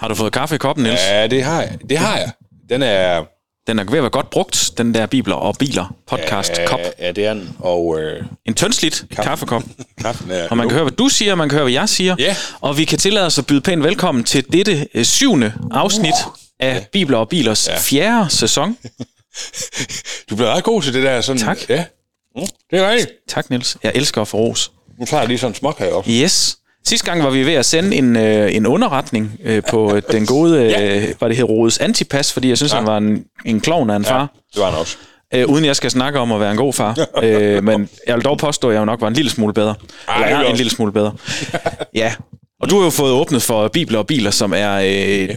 Har du fået kaffe i koppen, Niels? Ja, det har jeg. Det har jeg. Den er... Den er ved at være godt brugt, den der Bibler og Biler podcast ja, kop. Ja, det er den. Og øh, En tyndsligt kaffekop. kaffen er... Og man kan høre, hvad du siger, man kan høre, hvad jeg siger. Ja. Og vi kan tillade os at byde pænt velkommen til dette øh, syvende afsnit af Bibler og Bilers ja. fjerde sæson. Du bliver ret god til det der. Sådan, Tak. Ja. Mm, det er rigtigt. Tak, Niels. Jeg elsker at få ros. Nu tager jeg lige sådan en her op. Yes. Sidste gang var vi ved at sende en, øh, en underretning øh, på øh, den gode, øh, Ja. hvad det hed, Rodes Antipas, fordi jeg synes, ja. han var en, en klovn af en far. Det var han også. Øh, uden jeg skal snakke om at være en god far. øh, men jeg vil dog påstå, at jeg nok var en lille smule bedre. Ej, Eller er en lille smule bedre. ja. Og du har jo fået åbnet for Bibler og Biler, som er... Øh,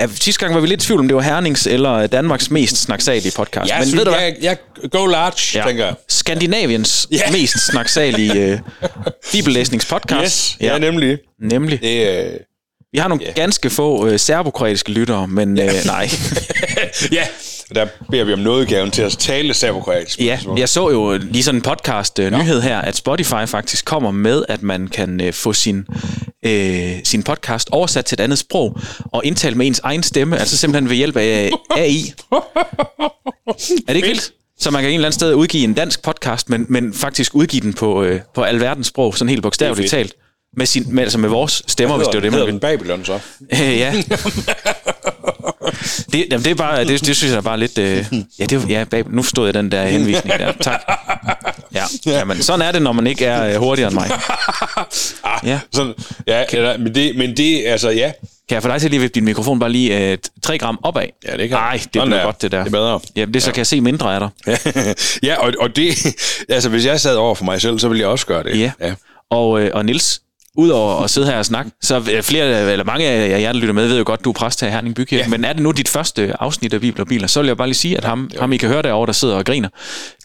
ja, sidste gang var vi lidt i tvivl om, det var Hernings eller Danmarks mest snaksalige podcast. Jeg men synes, ved du hvad? jeg, jeg go large, ja. tænker jeg. Skandinaviens Ja. mest snaksalige øh, bibellæsningspodcast. Yes, ja, nemlig. Nemlig. Det, øh, Vi har nogle ganske få øh, serbokroatiske lyttere, men øh, nej. ja, der beder vi om nådegaven til at tale serbokroatisk. Ja, jeg så jo lige sådan en podcast øh, nyhed her, at Spotify faktisk kommer med, at man kan øh, få sin, øh, sin podcast oversat til et andet sprog og indtale med ens egen stemme, altså simpelthen ved hjælp af AI. Er det ikke vildt? Så man kan en eller anden sted udgive en dansk podcast, men, men faktisk udgive den på, øh, på alverdens sprog, sådan helt bogstaveligt talt. Med, sin, med, altså med vores stemmer, hvis det var det, man ville. Babylon så? Øh, ja. Det, jamen, det er bare, det, det synes jeg er bare lidt... Øh, ja, det, ja, bag, nu forstod jeg den der henvisning der. Tak. Ja, jamen, sådan er det, når man ikke er øh, hurtigere end mig. Ah, Ja. Sådan, ja, eller, men, det, men det, altså, ja. Kan jeg få dig til lige at vippe din mikrofon bare lige øh, 3 gram opad? Ja, det kan Nej, det bliver der. godt, det der. Det er bedre. Ja, det så kan jeg se mindre af dig. ja, og, og det, altså, hvis jeg sad over for mig selv, så ville jeg også gøre det. Ja. ja. Og, øh, og Nils, udover at sidde her og snakke, så øh, flere, eller mange af jer, der lytter med, ved jo godt, du er præst her i Herning Bykirke. Ja. Men er det nu dit første afsnit af Bibler og Biler, så vil jeg bare lige sige, at ham, ham I kan høre derovre, der sidder og griner,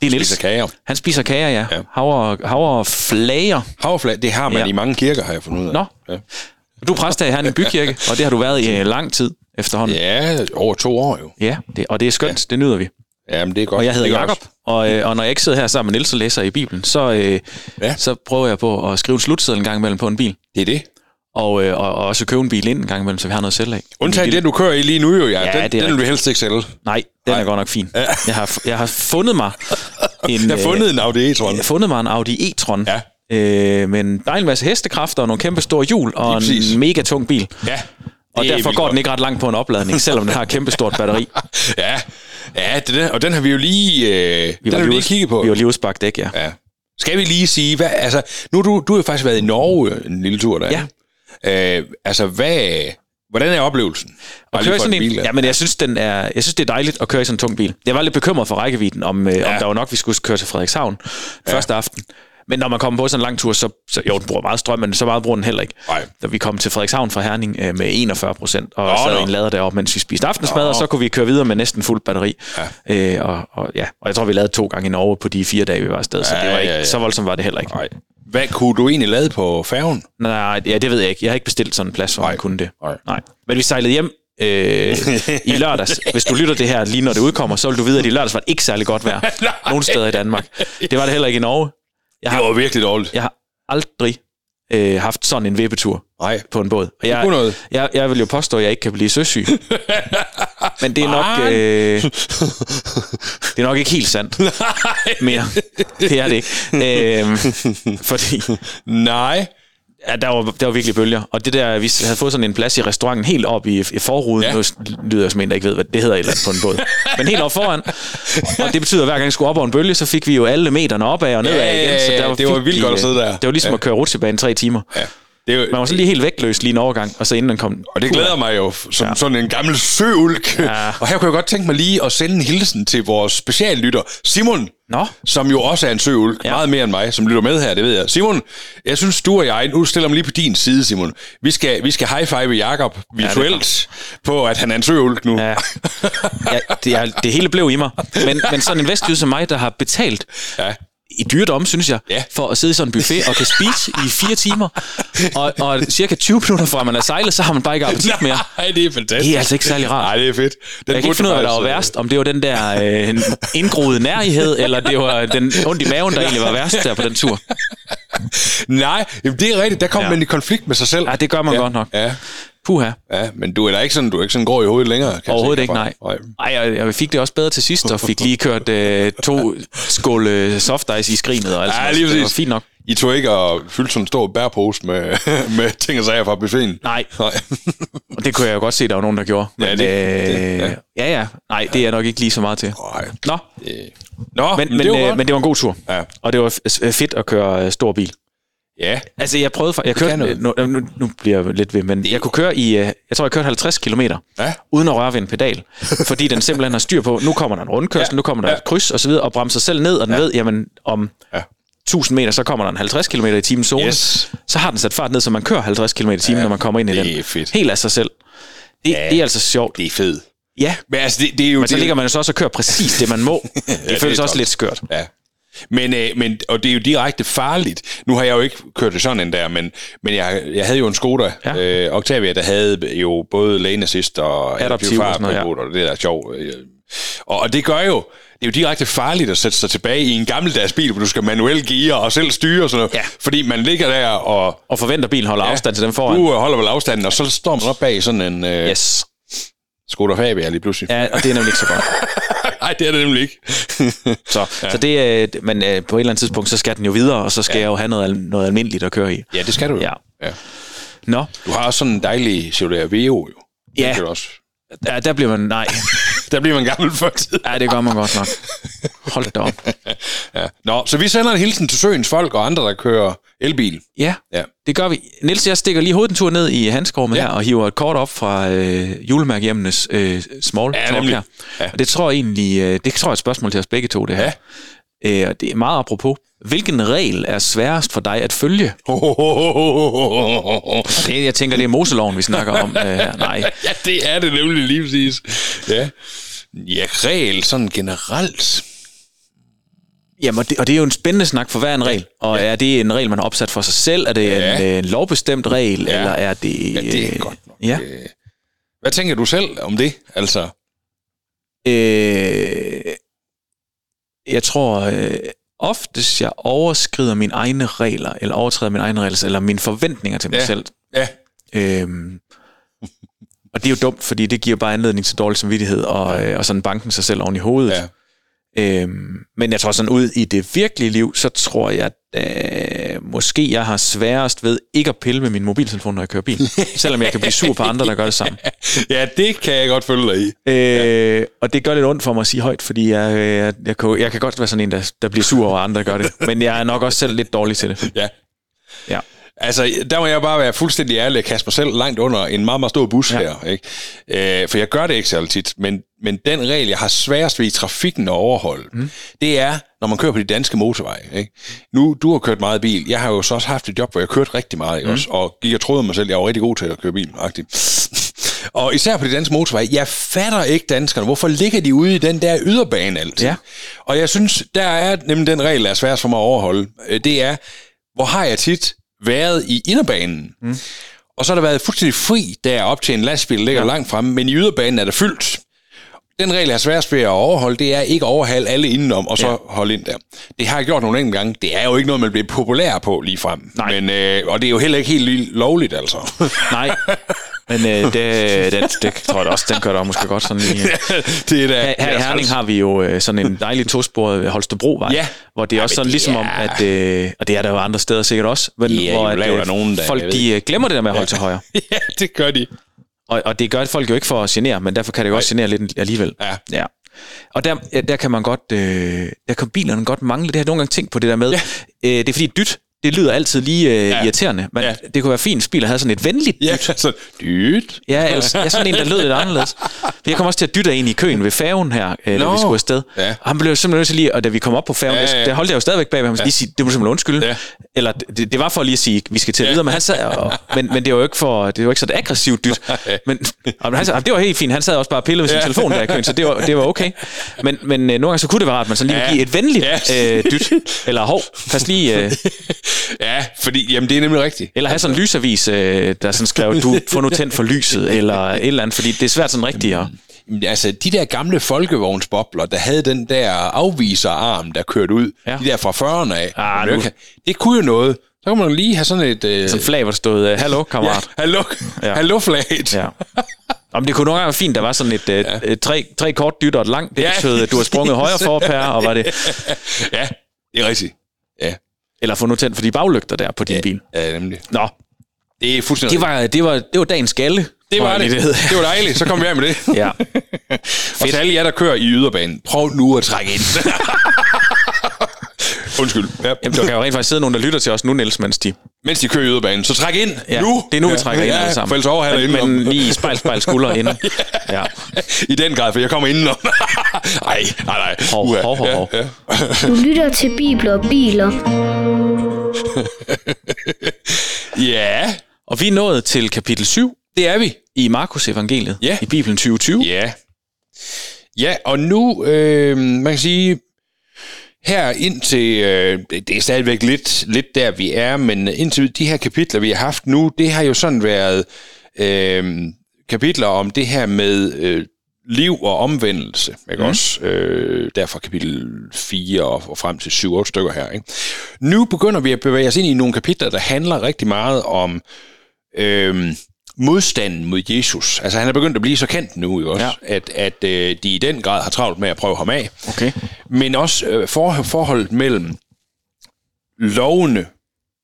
det er Nils. Spiser kager. Han spiser kager, ja. Ja. Havre, havre flager. Havreflag, det har man Ja. ja. i mange kirker, har jeg fundet ud af. Nå. Ja. Du er præst her i Herning Bykirke, og det har du været i øh, lang tid efterhånden. ja, over to år jo. Ja, det, og det er skønt, det nyder vi. Ja, men det er godt. Og jeg hedder er Jakob, og, øh, og når jeg ikke sidder her sammen med Niels og læser i Bibelen, så, øh, Ja. så prøver jeg på at skrive en slutseddel en gang imellem på en bil. Det er det. Og, øh, og, og også købe en bil ind en gang imellem, så vi har noget selv af. Undtagen det, du kører i lige nu jo, ja. Ja, den, det er den vil rigtigt. du helst ikke sælge. Nej, den er godt nok fin. Jeg har, jeg har fundet mig en, Jeg har fundet en Audi e-tron. øh, jeg har fundet mig en Audi e-tron. Ja. Øh, med en dejlig masse hestekræfter og nogle kæmpe store hjul og en mega tung bil. Ja. Og er derfor går den ikke ret langt på en opladning, selvom den har et kæmpe stort batteri. Ja, ja det er det. og den har vi jo lige, øh, den har vi lige kigget på. Vi var lige udsparket dæk, ja. Ja. Skal vi lige sige, hvad, altså, nu har du, du har faktisk været i Norge en lille tur der. Ja. Øh, altså, hvad, hvordan er oplevelsen? At køre sådan en bil, ja, men jeg synes, den er, jeg synes, det er dejligt at køre i sådan en tung bil. Jeg var lidt bekymret for rækkevidden, om, ja. om der var nok, vi skulle køre til Frederikshavn ja. første aften. Men når man kommer på sådan en lang tur, så, så jo, den bruger meget strøm, men så meget bruger den heller ikke. Nej. Da vi kom til Frederikshavn fra Herning øh, med 41 procent, og Nå, sad nå. en lader deroppe, mens vi spiste aftensmad, og så kunne vi køre videre med næsten fuld batteri. Ja. Øh, og, og, ja. og jeg tror, vi lavede to gange i Norge på de fire dage, vi var afsted, så Ja, det var ikke, ja, ja. så voldsomt var det heller ikke. Nej. Hvad kunne du egentlig lade på færgen? Nej, ja, det ved jeg ikke. Jeg har ikke bestilt sådan en plads, hvor man Nej. kunne det. Nej. Nej. Men vi sejlede hjem øh, i lørdags. Hvis du lytter det her lige når det udkommer, så vil du vide, at i lørdags var det ikke særlig godt vejr. Nogen steder i Danmark. Det var det heller ikke i Norge. Jeg Det har, var virkelig dårligt. jeg har aldrig øh, haft sådan en vippetur Nej. på en båd. Og jeg, kunne noget. jeg, jeg vil jo påstå, at jeg ikke kan blive søsyg. Men det er nok... Øh, det er nok ikke helt sandt mere. Det er det ikke. Øh, fordi Nej. Ja, der var, der var virkelig bølger. Og det der, vi havde fået sådan en plads i restauranten helt op i, i forruden. Ja. Nu lyder jeg som en, der ikke ved, hvad det hedder et eller andet på en båd. Men helt op foran. Og det betyder, at hver gang vi skulle op over en bølge, så fik vi jo alle meterne opad og nedad Ja, igen. Så der ja, det var vildt godt at sidde der. Det var ligesom Ja. at køre rutsjebane tre timer. Ja. Det er jo, Man var så lige helt vægtløs lige en overgang, og så inden den kom... og det glæder mig jo, som ja. sådan en gammel søulk. Ja. Og her kunne jeg godt tænke mig lige at sende en hilsen til vores speciallytter, Simon. Nå. Som jo også er en søulk, Ja. ja. meget mere end mig, som lytter med her, det ved jeg. Simon, jeg synes, du og jeg, nu stiller mig lige på din side, Simon. Vi skal, vi skal high-five Jakob virtuelt på, at han er en søulk nu. Ja, ja det, er, det hele blev i mig. Men, men sådan en vestjyd som mig, der har betalt ja. I dyredom, synes jeg, Ja. for at sidde i sådan en buffet og kan spise i fire timer. Og, og cirka 20 minutter fra man er sejlet, så har man bare ikke appetit mere. Nej, det er fantastisk. Det er altså ikke særlig rart. Nej, det er fedt. Den Jeg kan ikke finde ud af, hvad der var faktisk, værst. Om det var den der øh, indgroede nærighed, eller det var den ondt i maven, der egentlig var værst der på den tur. øh, Nej, jamen, det er rigtigt. Der kommer ja. man i konflikt med sig selv. Ja, det gør man ja. godt nok. Ja. Puha. Ja, men du er da ikke sådan, du er ikke sådan grå i hovedet længere. Kan Overhovedet ikke, nej. herfra. Ej, jeg, jeg fik det også bedre til sidst, og fik lige kørt øh, to skål øh, soft ice i skrinet. Og alt Ja, lige noget. det var præcis. fint nok. I tog ikke og fyldte sådan en stor bærpose med, med ting og sager fra buffeten? Nej, Nej. og det kunne jeg jo godt se, der var nogen, der gjorde. Men, Ja, det- øh, det- ja. ja. ja, Nej, det er jeg nok ikke lige så meget til. Nej. Nå, Øh. Nå, men, men, det var øh, men det var en god tur. Ja. Og det var fedt at køre øh, stor bil. Ja, Altså, jeg prøvede... for- Jeg kørte, nu, nu, nu bliver jeg lidt ved, men jeg kunne køre i... øh, Jeg tror, jeg kørte 50 km, Ja. uden at røre ved en pedal. fordi den simpelthen har styr på, nu kommer der en rundkørsel, Ja. nu kommer der Ja. et kryds og så videre, og bremser selv ned, og den ved, jamen, om Ja. 1000 meter, så kommer der en 50 km i timen zone. Yes. Så har den sat fart ned, så man kører 50 km i timen, Ja, når man kommer ind i det den. er fedt. Helt af sig selv. Det, Ja. det er altså sjovt. det er fedt. Ja, Men altså, det, det er jo... men så det, ligger man jo så også og kører præcis det, man må. Det det føles er også godt. lidt skørt. Ja. Men, øh, men, og det er jo direkte farligt. Nu har jeg jo ikke kørt det sådan en der, men, men jeg, jeg havde jo en Skoda Ja. øh, Octavia, der havde jo både lane assist og Adaptiv og sådan noget, ja. og det der er sjovt. øh. Og, og det gør jo, det er jo direkte farligt at sætte sig tilbage i en gammeldags bil, hvor du skal manuelt gear og selv styre og sådan noget. Ja. Fordi man ligger der og Og forventer, at bilen holder afstand til dem foran. du øh, holder vel afstanden, og så står man op bag sådan en øh, Yes. Skoda Fabia lige pludselig. Ja, og det er nemlig ikke så godt. Nej, det er det nemlig ikke. Så, ja. så det, øh, men øh, på et eller andet tidspunkt, så skal den jo videre, og så skal ja. jeg jo have noget, noget almindeligt at køre i. ja, det skal du jo. Ja. ja. Nå, Du har også sådan en dejlig Chevrolet Aveo, jo. Ja. Det kan du også. ja, der bliver man... Nej, Der bliver man gammel for tid. ja, det gør man godt nok. Hold da op. Ja. Nå, så vi sender en hilsen til søens folk og andre, der kører elbil. Ja, Ja. det gør vi. Niels, jeg stikker lige hovedet en tur ned i handskrummet ja. Her, og hiver et kort op fra øh, julemærkehjemmenes øh, small Ja, talk her. Ja. Og det tror jeg egentlig, øh, det tror jeg er et spørgsmål til os begge to, det her. Ja. Øh, og det er meget apropos. Hvilken regel er sværest for dig at følge? Det, jeg tænker, det er Moseloven, vi snakker om øh, her. Nej. ja, det er det nemlig lige præcis. Ja. Ja, regel sådan generelt. Jamen, og det, og det er jo en spændende snak for hver en regel. Og er det en regel, man har opsat for sig selv? Er det Ja. en, øh, en lovbestemt regel? Ja. Eller er det... Ja, det er øh, godt nok. Ja. Øh, Hvad tænker du selv om det? Altså, Øh, jeg tror øh, oftest, jeg overskrider mine egne regler, eller overtræder mine egne regler, eller mine forventninger til mig Ja. selv. ja. Øhm, og det er jo dumt, fordi det giver bare anledning til dårlig samvittighed, og, øh, og sådan banken sig selv oven i hovedet. Ja. Øhm, men jeg tror sådan ud i det virkelige liv, så tror jeg, at øh, måske jeg har sværest ved ikke at pille med min mobiltelefon, når jeg kører bil. selvom jeg kan blive sur på andre, der gør det samme. ja, det kan jeg godt følge dig i. Øh, og det gør lidt ondt for mig at sige højt, fordi jeg, øh, jeg, jeg, kan, jeg kan godt være sådan en, der, der bliver sur over andre, der gør det. Men jeg er nok også selv lidt dårlig til det. Ja. Ja. Altså, der må jeg bare være fuldstændig ærlig og kaste mig selv langt under en meget, meget stor bus Ja. her. Ikke? Øh, for jeg gør det ikke så tit, men, men den regel, jeg har sværest ved i trafikken at overholde, mm. det er, når man kører på de danske motorveje. Ikke? Nu, du har kørt meget bil. Jeg har jo så også haft et job, hvor jeg kørte rigtig meget, ikke? Også, og gik og troede mig selv, jeg var rigtig god til at køre bil. og især på de danske motorveje, jeg fatter ikke danskerne. Hvorfor ligger de ude i den der yderbane altid? Ja. Og jeg synes, der er nemlig den regel, der er sværest for mig at overholde. Øh, Det er, hvor har jeg tit været i inderbanen? Mm. Og så har der været fuldstændig fri der op til en lastbil, der ligger ja. langt fremme, men i yderbanen er der fyldt. Den regel, jeg har sværest ved at overholde, det er ikke at overhale alle indenom, og så Ja. holde ind der. Det har jeg gjort nogle enkelte gange. Det er jo ikke noget, man bliver populær på lige frem. Nej. Men, øh, og det er jo heller ikke helt li- lovligt, altså. Nej, men øh, det, det, det tror jeg også, den gør der måske godt sådan lige. det er da, Her, her i Herning har vi jo øh, sådan en dejlig tosporet Holstebrovej, Ja. hvor det er Ja, også sådan ligesom om, er- at, øh, og det er der jo andre steder sikkert også, men Ja, hvor at, der nogen, der- folk de øh, glemmer det der med at holde til højre. ja, det gør de. Og, og det gør folk jo ikke for at genere, men derfor kan det jo også genere lidt alligevel. Ja. ja. Og der, ja, der kan man godt, øh, der kan bilerne godt mangle. Det jeg nogle gange tænkt på det der med. Ja. Øh, det er fordi dyt, det lyder altid lige øh, ja. irriterende, men ja. Ja. det kunne være fint, at biler havde sådan et venligt Ja, dyt. så dyt. Ja, ellers, jeg er sådan en, der lød lidt anderledes. Jeg kom også til at dytte en i køen ved færgen her, øh, da Nå. vi skulle afsted. Ja. Og han blev simpelthen nødt til lige, og da vi kom op på færgen, Ja, ja, ja, ja. ja. der holdt jeg jo stadigvæk bag ham, ja. lige sige, det må simpelthen undskylde. Ja. Eller det, det, var for lige at sige, vi skal til Ja. videre, men han sad, og, men, men det var jo ikke for, det var ikke så et aggressivt dyt. Men, og han, sagde, det var helt fint, han sad også bare og pillede ved sin Ja. telefon der i køen, så det var, det var okay. Men, men øh, nogle gange så kunne det være rart, at man sådan lige Ja. ja. give et venligt Ja. øh, dyt. Eller hov, pas lige... Øh, Ja, fordi jamen, det er nemlig rigtigt. eller have sådan en lysavis, øh, der sådan skrev, du får nu tændt for lyset, eller et eller andet, fordi det er svært sådan rigtigt at... Altså, de der gamle folkevognsbobler, der havde den der afviserarm, der kørte ud, Ja. ja. de der fra 40'erne af, Ah, nu- det, kunne jo noget. Så kan man lige have sådan et... Øh, Sådan et flag, hvor der stod, øh, hallo, ja, kammerat. hallo, ja. Ja. hallo flaget. Ja. Om det kunne nogle gange være fint, der var sådan et, ja. et tre, tre kort dytter og et langt. Det Ja. betød, at du har sprunget højre forpær, og var det... ja, det er rigtigt. Ja, Eller få nu tændt for de baglygter der på din bil. ja nemlig. Nå, Det er fuldstændig det var, det var, det var dagens galle. det var det. hed. Det var dejligt. Så kom vi af med det. Ja. Og til alle jer, der kører i yderbanen, prøv nu at trække ind. Undskyld. Ja. Jamen, der kan jo rent faktisk sidde nogen, der lytter til os nu, Niels, mens de... Mens de kører i yderbanen, så træk ind Ja, nu. det er nu, vi trækker ind ja, alle sammen. For ellers overhaler men, indenom. men lige spejl, spejl, skulder inden. Ja. I den grad, for jeg kommer indenom. Ej, nej, nej. Hov, Uha. hov, hov, hov. Ja, ja. Du lytter til Bibler og Biler. ja, Og vi er nået til kapitel 7 det er vi. i Markus evangeliet Ja. i Bibelen 2020. Ja. Ja, og nu, øh, man kan sige, her indtil, øh, det er stadigvæk lidt, lidt der, vi er, men indtil de her kapitler, vi har haft nu, det har jo sådan været øh, kapitler om det her med øh, liv og omvendelse, ikke mm. også? Øh, derfor kapitel 4 og, og frem til 7-8 stykker her, ikke? Nu begynder vi at bevæge os ind i nogle kapitler, der handler rigtig meget om øh, modstanden mod Jesus. Altså han er begyndt at blive så kendt nu, ikke også? Ja. At, at øh, de i den grad har travlt med at prøve ham af Okay. men også øh, for, forholdet mellem lovene,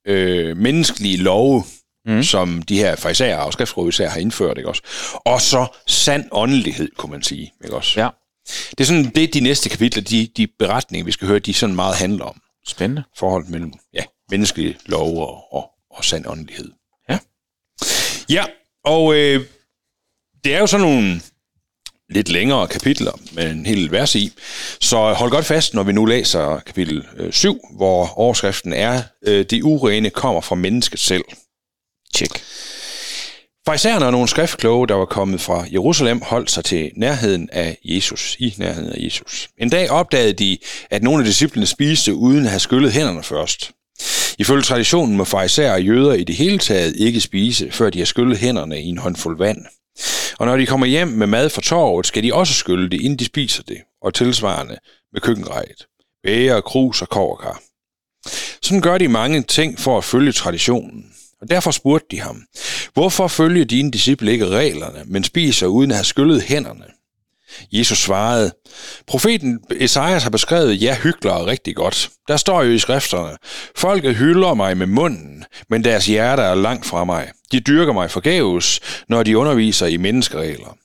øh, menneskelige love, mm. som de her farisæer og skriftgrupper har indført, ikke også? Og så sand åndelighed, kunne man sige, ikke også? Ja. Det er sådan det, de næste kapitler, de, de beretninger, vi skal høre, de sådan meget handler om. Spændende. Forholdet mellem ja, menneskelige love og, og, og sand åndelighed. Ja. Ja, og øh, det er jo sådan nogle lidt længere kapitler med en hel vers i. Så hold godt fast, når vi nu læser kapitel øh, 7, hvor overskriften er, øh, det urene kommer fra mennesket selv. Tjek. Farisæerne og nogle skriftkloge, der var kommet fra Jerusalem, holdt sig til nærheden af Jesus, i nærheden af Jesus. En dag opdagede de, at nogle af disciplene spiste uden at have skyllet hænderne først. Ifølge traditionen må farisæer og jøder i det hele taget ikke spise, før de har skyllet hænderne i en håndfuld vand. Og når de kommer hjem med mad fra torvet, skal de også skylle det, inden de spiser det, og tilsvarende med køkkenrejet. Bæger, krus og koverkar. Sådan gør de mange ting for at følge traditionen. Og derfor spurgte de ham, hvorfor følger dine disciple ikke reglerne, men spiser uden at have skyllet hænderne? Jesus svarede, profeten Esajas har beskrevet jer hyklere rigtig godt. Der står jo i skrifterne, folket hylder mig med munden, men deres hjerter er langt fra mig. De dyrker mig forgæves, når de underviser i menneskeregler.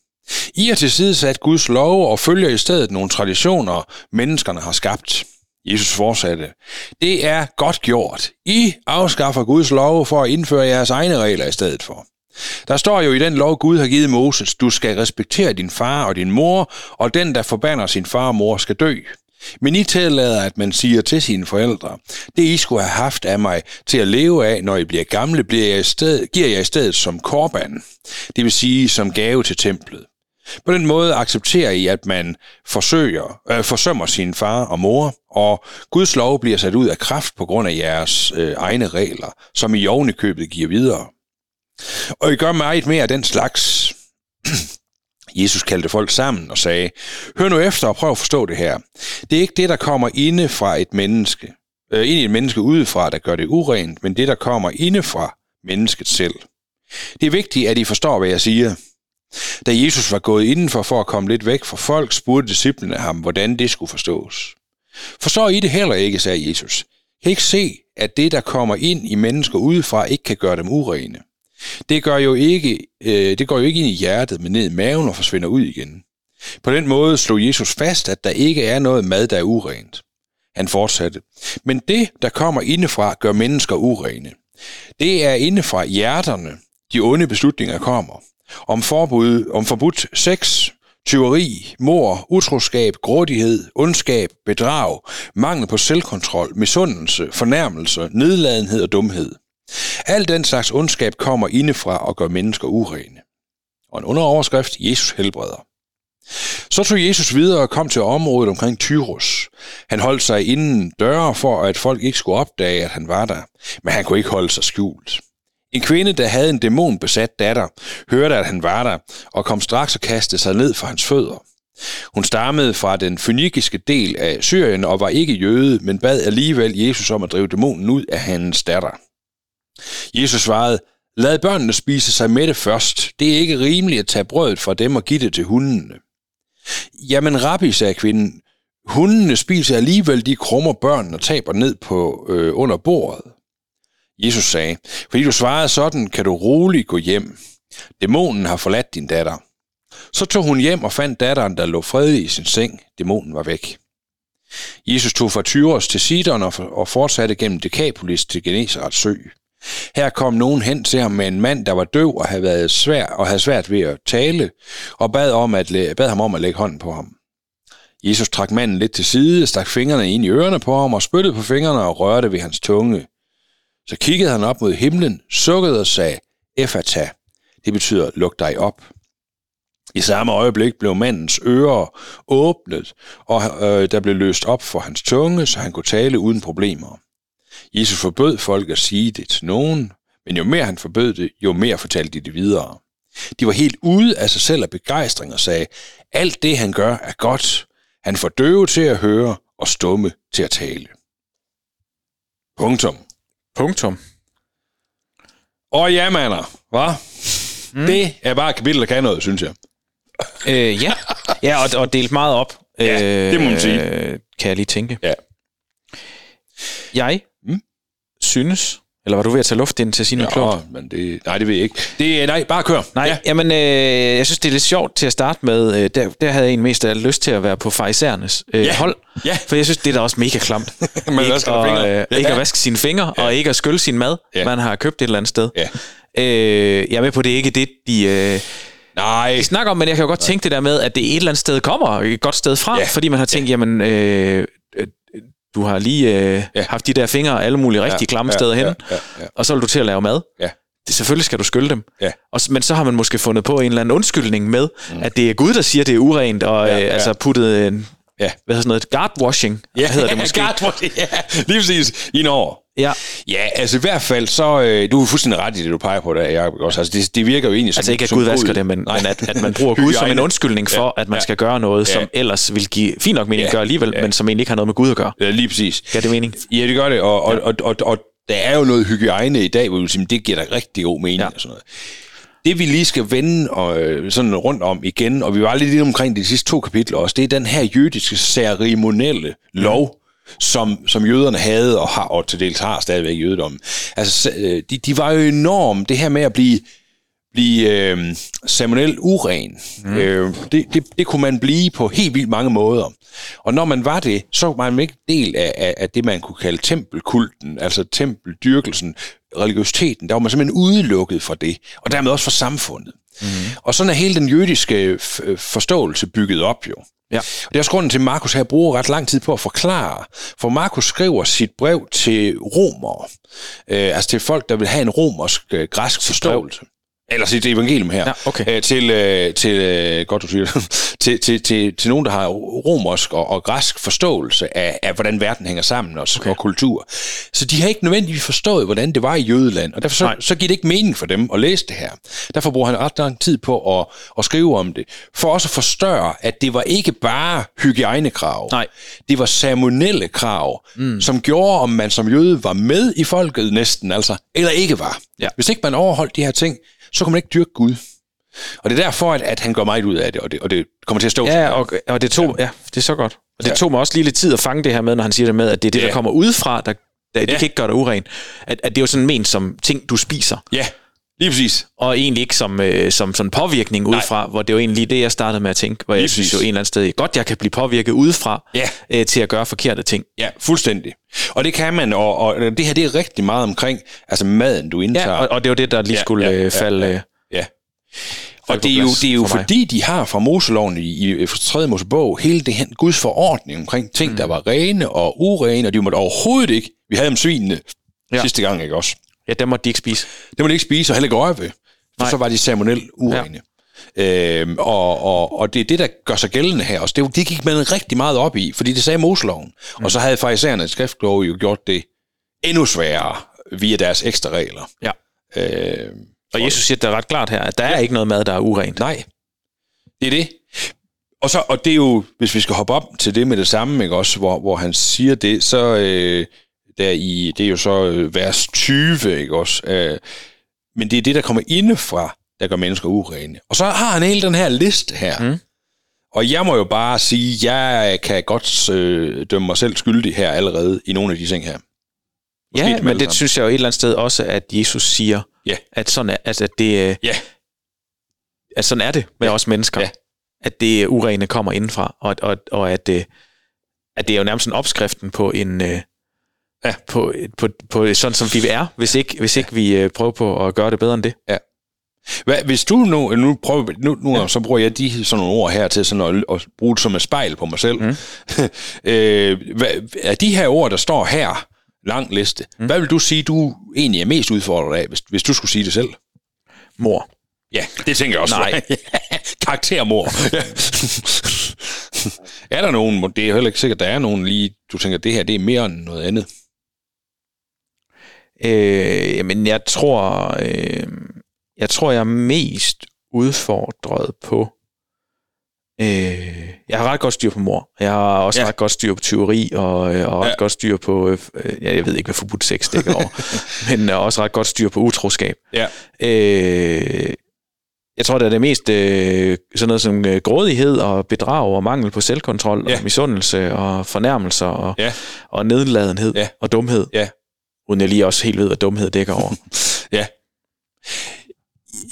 I har tilsidesat Guds lov og følger i stedet nogle traditioner, menneskerne har skabt. Jesus fortsatte, det er godt gjort. I afskaffer Guds lov for at indføre jeres egne regler i stedet for. Der står jo i den lov, Gud har givet Moses, du skal respektere din far og din mor, og den, der forbander sin far og mor, skal dø. Men I tillader, at man siger til sine forældre, det I skulle have haft af mig til at leve af, når I bliver gamle, bliver jeg i stedet, giver jeg i stedet som korban, det vil sige som gave til templet. På den måde accepterer I, at man forsøger, øh, forsømmer sin far og mor, og Guds lov bliver sat ud af kraft på grund af jeres øh, egne regler, som I ovenikøbet giver videre. Og I gør meget mere af den slags. Jesus kaldte folk sammen og sagde, hør nu efter og prøv at forstå det her. Det er ikke det, der kommer inde fra et menneske, øh, ind i et menneske udefra, der gør det urent, men det, der kommer inde fra mennesket selv. Det er vigtigt, at I forstår, hvad jeg siger. Da Jesus var gået indenfor for at komme lidt væk fra folk, spurgte disciplene ham, hvordan det skulle forstås. Forstår I det heller ikke, sagde Jesus. Kan I ikke se, at det, der kommer ind i mennesker udefra, ikke kan gøre dem urene? Det, gør jo ikke, øh, det går jo ikke ind i hjertet, men ned i maven og forsvinder ud igen. På den måde slog Jesus fast, at der ikke er noget mad, der er urent. Han fortsatte. Men det, der kommer indefra, gør mennesker urene. Det er indefra hjerterne, de onde beslutninger kommer. Om, forbud, om forbudt sex, tyveri, mor, utroskab, grådighed, ondskab, bedrag, mangel på selvkontrol, misundelse, fornærmelse, nedladenhed og dumhed. Al den slags ondskab kommer indefra og gør mennesker urene. Og en underoverskrift, Jesus helbreder. Så tog Jesus videre og kom til området omkring Tyrus. Han holdt sig inden døre for, at folk ikke skulle opdage, at han var der, men han kunne ikke holde sig skjult. En kvinde, der havde en dæmonbesat datter, hørte, at han var der, og kom straks og kastede sig ned for hans fødder. Hun stammede fra den fynikiske del af Syrien og var ikke jøde, men bad alligevel Jesus om at drive dæmonen ud af hans datter. Jesus svarede, lad børnene spise sig med det først. Det er ikke rimeligt at tage brødet fra dem og give det til hundene. Jamen, rabbi, sagde kvinden, hundene spiser alligevel de krummer børnene taber ned på øh, under bordet. Jesus sagde, fordi du svarede sådan, kan du roligt gå hjem. Dæmonen har forladt din datter. Så tog hun hjem og fandt datteren, der lå fredelig i sin seng. Dæmonen var væk. Jesus tog fra Tyros til Sidon og fortsatte gennem Decapolis til Genesarets sø. Her kom nogen hen til ham med en mand, der var døv og havde, været svær, og havde svært ved at tale, og bad, om at, bad ham om at lægge hånden på ham. Jesus trak manden lidt til side, stak fingrene ind i ørerne på ham og spyttede på fingrene og rørte ved hans tunge. Så kiggede han op mod himlen, sukkede og sagde, Efata. Det betyder, luk dig op. I samme øjeblik blev mandens ører åbnet, og øh, der blev løst op for hans tunge, så han kunne tale uden problemer. Jesus forbød folk at sige det til nogen, men jo mere han forbød det, jo mere fortalte de det videre. De var helt ude af sig selv af begejstring og sagde, alt det han gør er godt. Han får døve til at høre og stumme til at tale. Punktum. Punktum. Og ja, mander, hva? Mm. Det er bare et kapitel, der kan noget, synes jeg. Øh, ja, ja og, og delt meget op. Ja, det må man sige. Øh, kan jeg lige tænke. Ja. Jeg? Synes, eller var du ved at tage luft ind til noget ja, klogt? men det, nej, det ved jeg ikke. Det, nej, bare kør. Nej, ja. jamen, øh, jeg synes, det er lidt sjovt til at starte med. Øh, der, der havde jeg en mest af lyst til at være på farisæernes øh, Ja. hold. Ja. For jeg synes, det er da også mega klamt. Man ikke, vasker fingre. øh, Ja. ikke at vaske sine fingre, ja. og ikke at skylle sin mad, Ja. ja. man har købt et eller andet sted. Ja. Øh, jeg er med på, det er ikke det, de... Øh, Nej, de snakker om, men jeg kan jo godt tænke det der med, at det et eller andet sted kommer, et godt sted fra, Ja. ja. fordi man har tænkt, jamen, øh, øh, du har lige øh, Ja. ja. haft de der fingre alle mulige rigtig klamme steder ja, hen, Ja, ja, og så vil du til at lave mad. ja. Det, selvfølgelig skal du skylle dem. Ja. Og, men så har man måske fundet på en eller anden undskyldning med, mm. at det er Gud, der siger, det er urent, og Ja, ja, ja. øh, altså puttet en, Ja. hvad hedder sådan noget, guardwashing, Ja, hedder det måske. Guard, ja, lige præcis. I Norge. Ja, Ja, altså i hvert fald, så... Øh, du er fuldstændig ret i det, du peger på der, Jacob. Også. Altså, det, det virker jo egentlig som... altså ikke at som Gud vasker det, men, Nej. men at, at man bruger Gud som en undskyldning for, Ja, at man ja. skal gøre noget, som Ja. ellers vil give fint nok mening Ja, at gøre alligevel, ja. men som egentlig ikke har noget med Gud at gøre. Ja, lige præcis. Gør det mening? Ja, det gør det, og, og, og, og, og der er jo noget hygiejne i dag, hvor vi vil sige, det giver da rigtig god mening Ja. og sådan noget. Det vi lige skal vende og, øh, sådan rundt om igen, og vi var lidt inde omkring de sidste to kapitler også, det er den her jødiske ceremonielle lov, som, som jøderne havde og har, og til dels har stadigvæk jødedommen. Altså, øh, de, de var jo enormt, det her med at blive, blive øh, ceremonielt uren. Mm. Øh, det, det, det kunne man blive på helt vildt mange måder. Og når man var det, så var man ikke del af, af, af det, man kunne kalde tempelkulten, altså tempeldyrkelsen, religiøsiteten. Der var man simpelthen udelukket fra det, og dermed også fra samfundet. Mm. Og sådan er hele den jødiske forståelse bygget op jo. Ja. Og det er også grunden til, at Markus her bruger ret lang tid på at forklare. For Markus skriver sit brev til romere. Øh, altså til folk, der vil have en romersk øh, græsk forståelse. Eller sit evangelium her. Ja, okay. øh, til, øh, til, øh, godt du siger til, til, til, til nogen, der har romersk og, og græsk forståelse af, af, hvordan verden hænger sammen og, okay. og kultur. Så de har ikke nødvendigvis forstået, hvordan det var i Jødeland, og derfor så, Nej. så giver det ikke mening for dem at læse det her. Derfor bruger han ret lang tid på at, at skrive om det, for også at forstørre, at det var ikke bare hygiejnekrav. Nej. Det var ceremonielle krav, mm. som gjorde, om man som jøde var med i folket næsten, altså, eller ikke var. Ja. Hvis ikke man overholdt de her ting, så kunne man ikke dyrke Gud. Og det er derfor, at, at han går meget ud af det, og det, og det kommer til at stå. Ja, og, og det tog, ja, det er så godt. Og det Ja. tog mig også lige lidt tid at fange det her med, når han siger det med, at det er det, der Ja. kommer udefra, der, der det Ja. kan ikke gøre dig uren. At, at det er jo sådan ment som ting, du spiser, ja, lige præcis. og egentlig ikke som, øh, som sådan påvirkning udefra, hvor det var egentlig det, jeg startede med at tænke, hvor Lige jeg synes jo en eller anden sted, godt jeg kan blive påvirket udefra Ja. øh, til at gøre forkerte ting. Ja, fuldstændig. Og det kan man, og, og det her det er rigtig meget omkring altså maden, du indtager. Ja, og, og det var det, der lige Ja, skulle ja, øh, ja, falde... ja. øh, Ja. Og det er jo, det er jo for fordi, de har fra Moseloven i, i, i 3. Mosebog hele det her Guds forordning omkring ting, mm. der var rene og urene, og de måtte overhovedet ikke. Vi havde dem svinene. Ja. sidste gang, ikke også? Ja, dem måtte de ikke spise. Det må de ikke spise og heller ikke røre ved, for Nej. så var de ceremonielt urene. Ja. Øhm, og, og, og det er det, der gør sig gældende her også. Det, det gik man rigtig meget op i, fordi det sagde Moseloven. Mm. Og så havde farisæerne skriftlov jo gjort det endnu sværere via deres ekstra regler. Ja. Øh, Og Jesus siger det ret klart her, at der er ikke noget mad, der er urent. Nej, det er det. Og, så, og det er jo, hvis vi skal hoppe op til det med det samme, ikke også, hvor, hvor han siger det, så øh, der i, det er jo så øh, vers 20, ikke også? Øh, men det er det, der kommer indefra, der gør mennesker urene. Og så har han hele den her liste her. Mm. Og jeg må jo bare sige, jeg kan godt øh, dømme mig selv skyldig her allerede i nogle af de ting her. Måske Ja, dem men det synes jeg jo et eller andet sted også, at Jesus siger, Ja. at sådan er, altså, at det, øh, Ja. at sådan er det med os mennesker. Ja. At det urene kommer indenfra, og, og, og at, det, at det er jo nærmest en opskriften på en... Ja. på, på, på sådan som vi er, hvis ikke, hvis ikke vi øh, prøver på at gøre det bedre end det. Hvad, hvis du nu, nu prøver, nu, nu ja. så bruger jeg de sådan nogle ord her til sådan at, at bruge det som et spejl på mig selv. Mm. øh, hvad, er de her ord, der står her, lang liste, mm. hvad vil du sige, du egentlig er mest udfordret af, hvis, hvis du skulle sige det selv? Mor. Ja, det tænker jeg også. Nej. Karaktermor. Ja. er der nogen, det er heller ikke sikkert, der er nogen lige, du tænker, det her, det er mere end noget andet. Øh, men jeg tror, øh, jeg tror, jeg er mest udfordret på... Øh, jeg har ret godt styr på mor. Jeg har også Ja. ret godt styr på tyveri, og, øh, og ret Ja. godt styr på... Øh, ja, jeg ved ikke, hvad forbudt sex dækker over. men har også ret godt styr på utroskab. Ja. Øh, jeg tror, det er det mest øh, sådan noget som øh, grådighed og bedrag og mangel på selvkontrol Ja. og misundelse og fornærmelser og, Ja. og nedladenhed Ja. og dumhed. Ja. Uden jeg lige også helt ved, hvad dumhed dækker over. Ja.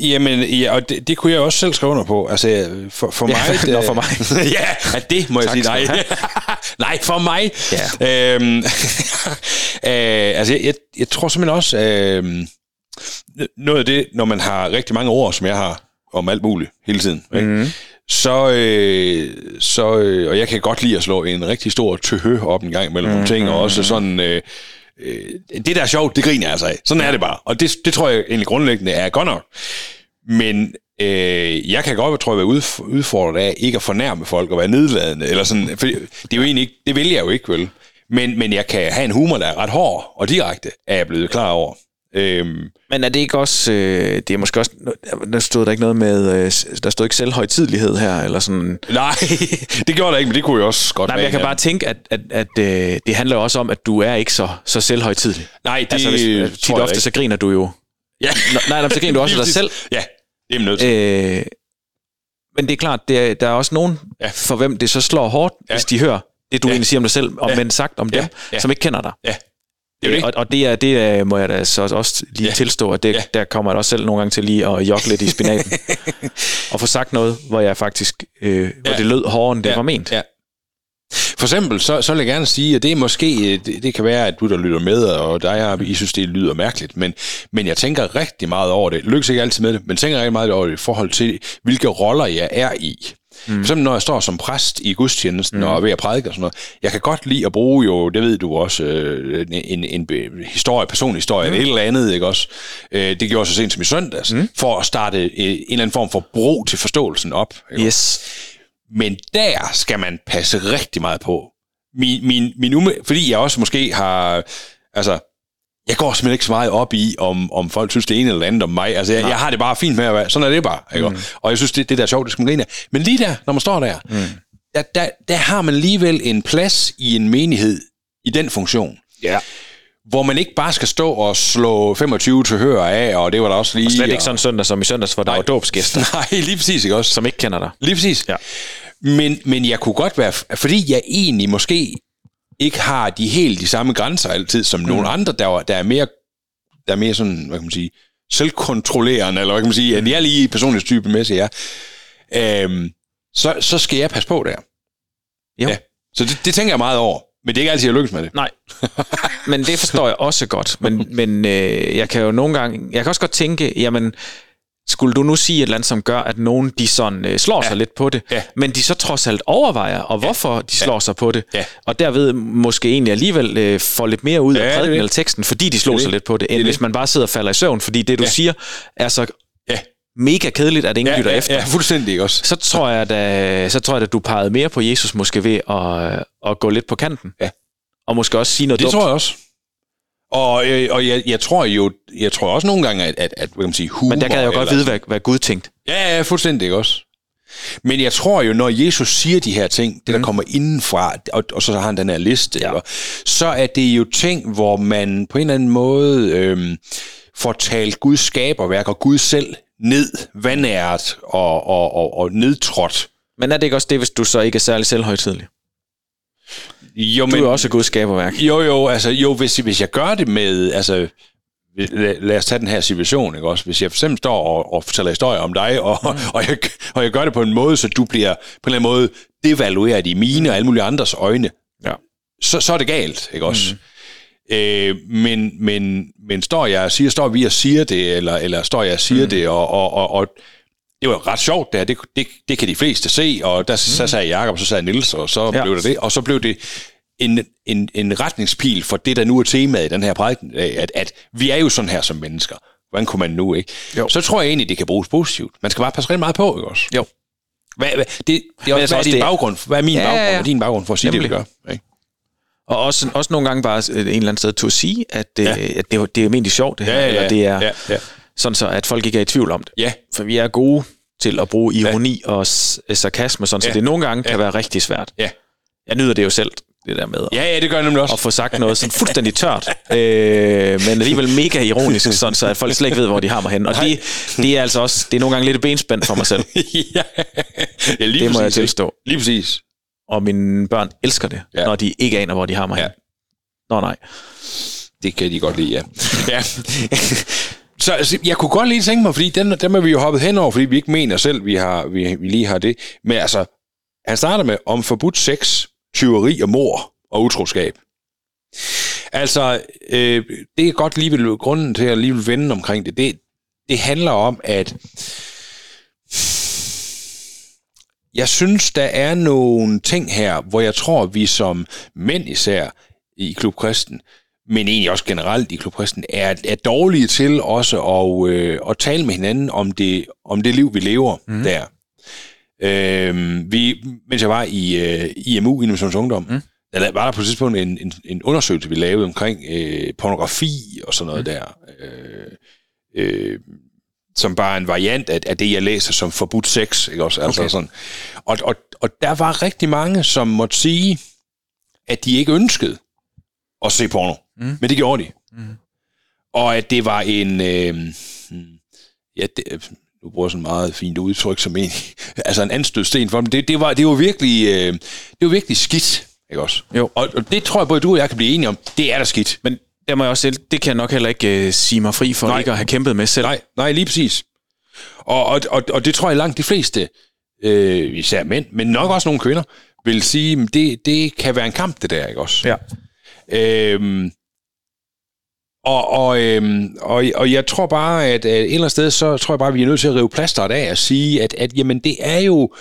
Jamen, ja, og det, det kunne jeg også selv skrive under på. Altså, for, for Ja, mig... nå, det- for mig. ja, at det må jeg Tak sige skal nej. nej, for mig. Ja. Øhm, øh, altså, jeg, jeg, jeg tror simpelthen også, øh, noget af det, når man har rigtig mange ord, som jeg har, om alt muligt hele tiden, ikke? Mhm. så, øh, så øh, og jeg kan godt lide at slå en rigtig stor tøhø op en gang mellem mm, nogle ting, og også sådan, øh, øh, det der er sjovt, det griner jeg altså af. Sådan er det bare. Og det, det tror jeg egentlig grundlæggende er godt nok. Men øh, jeg kan godt, tror jeg, være udf- udfordret af ikke at fornærme folk og være nedladende, eller sådan, for det er jo egentlig ikke, det vil jeg jo ikke, vel? Men, men jeg kan have en humor, der er ret hård og direkte, er jeg blevet klar over. Øhm, Men er det ikke også, øh, det er måske også, der stod der ikke noget med, øh, der stod ikke selvhøjtidlighed her, eller sådan. nej, det gjorde der ikke, men det kunne jeg også godt Nej, men jeg kan bare tænke, at, at, at øh, det handler jo også om, at du er ikke så, så selvhøjtidlig. Nej, det altså, hvis, tit tror ofte, ikke. så griner du jo. Ja. Nå, nej, nej, så griner du også af dig selv. Ja, det er nødt til. Øh, men det er klart, det er, der er også nogen, Ja. for hvem det så slår hårdt, Ja. hvis de hører det, du Ja. egentlig siger om dig selv, Ja. ja. men sagt om Ja. dem, Ja. som ikke kender dig. Ja, det. Og, og det, er, det er, må jeg da så også lige Ja. tilstå, at det, Ja. der kommer jeg også selv nogle gange til lige at jogge lidt i spinaten. og få sagt noget, hvor jeg faktisk, øh, hvor Ja. det lød hårdere, end det Ja. var ment. Ja. For eksempel, så, så vil jeg gerne sige, at det er måske, øh, det, det kan være, at du, der lytter med, og dig, I synes, det lyder mærkeligt, men, men jeg tænker rigtig meget over det. Lykkes ikke altid med det, men tænker rigtig meget over det i forhold til, hvilke roller jeg er i. Mm. For eksempel, når jeg står som præst i gudstjenesten mm. og er ved at prædike og sådan noget. Jeg kan godt lide at bruge jo, det ved du også, øh, en, en historie, personlig historie, mm. eller et eller andet, ikke også? Øh, det gjorde jeg så sent som i søndags, mm. for at starte øh, en eller anden form for bro til forståelsen op. Ikke? Yes. Men der skal man passe rigtig meget på. Min, min, min ume, fordi jeg også måske har... Altså, jeg går simpelthen ikke så meget op i, om, om folk synes det ene eller andet om mig. Altså, jeg, jeg har det bare fint med at være... Sådan er det bare. Ikke? Mm. Og jeg synes, det, det der er sjovt, det skal man grine af. Men lige der, når man står der, mm. der, der, der har man alligevel en plads i en menighed i den funktion. Ja. Hvor man ikke bare skal stå og slå 25 til hører af, og det var der også lige... Og slet ikke sådan søndag som i søndags, hvor der Nej. var dåbsgæster, Nej, lige præcis, ikke også? som ikke kender dig. Lige præcis. Ja. Men, men jeg kunne godt være, fordi jeg egentlig måske ikke har de helt de samme grænser altid, som mm. nogle andre, der, er- der er mere, der er mere sådan, hvad kan man sige, selvkontrollerende, eller hvad kan man sige, at jeg er lige personlighedstypen med, siger jeg, øhm, så, så skal jeg passe på der. Jo. Ja. Så det, det tænker jeg meget over. Men det er ikke altid, jeg lykkes med det. Nej, men det forstår jeg også godt. Men, men øh, jeg kan jo nogle gange, jeg kan også godt tænke, jamen, skulle du nu sige et eller andet, som gør, at nogen de sådan øh, slår ja. sig lidt på det, Ja. men de så trods alt overvejer, og hvorfor de slår sig på det, Ja. og derved måske egentlig alligevel øh, får lidt mere ud Ja, af prædiken eller teksten, fordi de Det er sig lidt på det, end det. hvis man bare sidder og falder i søvn, fordi det du Ja. siger er så Ja. mega kedeligt, at ingen Ja, lytter ja, efter. ja, fuldstændig også. Så tror jeg, da, så tror jeg, at du pegede mere på Jesus måske ved at, at gå lidt på kanten. Ja. Og måske også sige noget Det dumt. tror jeg også. Og, øh, og jeg, jeg tror jo, jeg tror også nogle gange, at, at, at hvad kan man sige, humor... Men der kan jeg jo godt eller- vide, hvad, hvad Gud tænkte. Ja, ja, fuldstændig ikke også. Men jeg tror jo, når Jesus siger de her ting, det der kommer indenfra, og, og så har han den her liste, ja. så er det jo ting, hvor man på en eller anden måde øhm, får talt Guds skaberværk og Gud selv ned, vandæret og, og, og, og nedtrådt. Men er det ikke også det, hvis du så ikke er særlig selvhøjtidlig? Jo, Du er også Guds skaberværk. Jo, jo, altså, jo, hvis, hvis jeg gør det med, altså, lad, lad os tage den her situation, ikke også? Hvis jeg for eksempel står og, og fortæller historier om dig, og, mm. og, jeg, og jeg gør det på en måde, så du bliver på en eller anden måde devalueret i mine og alle mulige andres øjne, Ja. så, så er det galt, ikke også? Mm. Øh, men, men, men står jeg og siger, står vi og siger det, eller, eller står jeg og siger mm. det, og, og, og, og det var ret sjovt der, det, det, det kan de fleste se, og der mm. så sagde Jacob, og så sagde Nils, og så Ja. ja. blev det det, og så blev det en, en, en retningspil for det, der nu er temaet i den her prædiken, at, at vi er jo sådan her som mennesker. Hvordan kunne man nu, ikke? Jo. Så tror jeg egentlig, det kan bruges positivt. Man skal bare passe rigtig meget på, ikke også? Jo. Hvad, hvad, det, det er også, hvad er din det- baggrund? Hvad er min Ja, ja, baggrund? ja. Hvad er din baggrund for at sige Nemlig. det, vi gør? Ikke? Og også, også nogle gange bare øh, en eller anden sted til at sige, at, ja. Ja. at det, er- det er egentlig sjovt det her, eller det er ja, ja. Sådan så, at folk ikke er i tvivl om det. Ja. For vi er gode til at bruge ironi ja. og s- sarkasme, sådan, så Ja. det nogle gange kan Ja. være rigtig svært. Ja. Jeg nyder det jo selv, det der med Ja, ja, det gør jeg nemlig også. at få sagt noget sådan fuldstændig tørt, øh, men alligevel mega ironisk, sådan, så at folk slet ikke ved, hvor de har mig hen. Og det, det er altså også, det er nogle gange lidt et benspænd for mig selv, ja. ja, lige det må jeg præcis, ikke? tilstå. Lige præcis. Og mine børn elsker det. Ja. når de ikke aner, hvor de har mig Ja. hen. Nå nej. Det kan de godt lide, ja. ja. Så altså, jeg kunne godt lige tænke mig, fordi den, dem er vi jo hoppet hen over, fordi vi ikke mener selv, vi, har, vi, vi lige har det. Men altså, han starter med om forbudt sex, tyveri og mor og utroskab. Altså, øh, det er godt lige vil, grunden til at lige vil vende omkring det, det, det handler om, at jeg synes, der er nogle ting her, hvor jeg tror, vi som mænd især i Klub Kristen, men egentlig også generelt i Klub Kristen, er, er dårlige til også at, øh, at tale med hinanden om det, om det liv, vi lever mm. der. Øhm, vi, mens jeg var i øh, IMU, Innovations Ungdom, mm. der var der på et tidspunkt en, en, en undersøgelse, vi lavede omkring øh, pornografi og sådan noget mm. der. Øh, øh, som bare en variant af, af det, jeg læser som forbudt sex. Ikke også? Altså Okay. sådan. Og, og, og der var rigtig mange, som måtte sige, at de ikke ønskede at se porno. Mm. Men det gjorde de. Mm. Og at det var en... Øh, ja, det, nu bruger sådan meget fint udtryk som en, altså en anstødsten for dem. Det, det, var, det var virkelig, øh, det var virkelig skidt, ikke også? Jo. Og, og det tror jeg både du og jeg kan blive enige om, det er da skidt. Men der må jeg også selv, det kan jeg nok heller ikke uh, sige mig fri for Nej. ikke at have kæmpet med selv. Nej, nej, lige præcis. Og, og, og, og det tror jeg langt de fleste, øh, især mænd, men nok også nogle kvinder, vil sige, at det, det kan være en kamp, det der, ikke også? Ja. Øhm, og, og, øhm, og, og jeg tror bare, at øh, et eller andet sted, så tror jeg bare, at vi er nødt til at rive plasteret af og sige, at, at jamen, det er jo,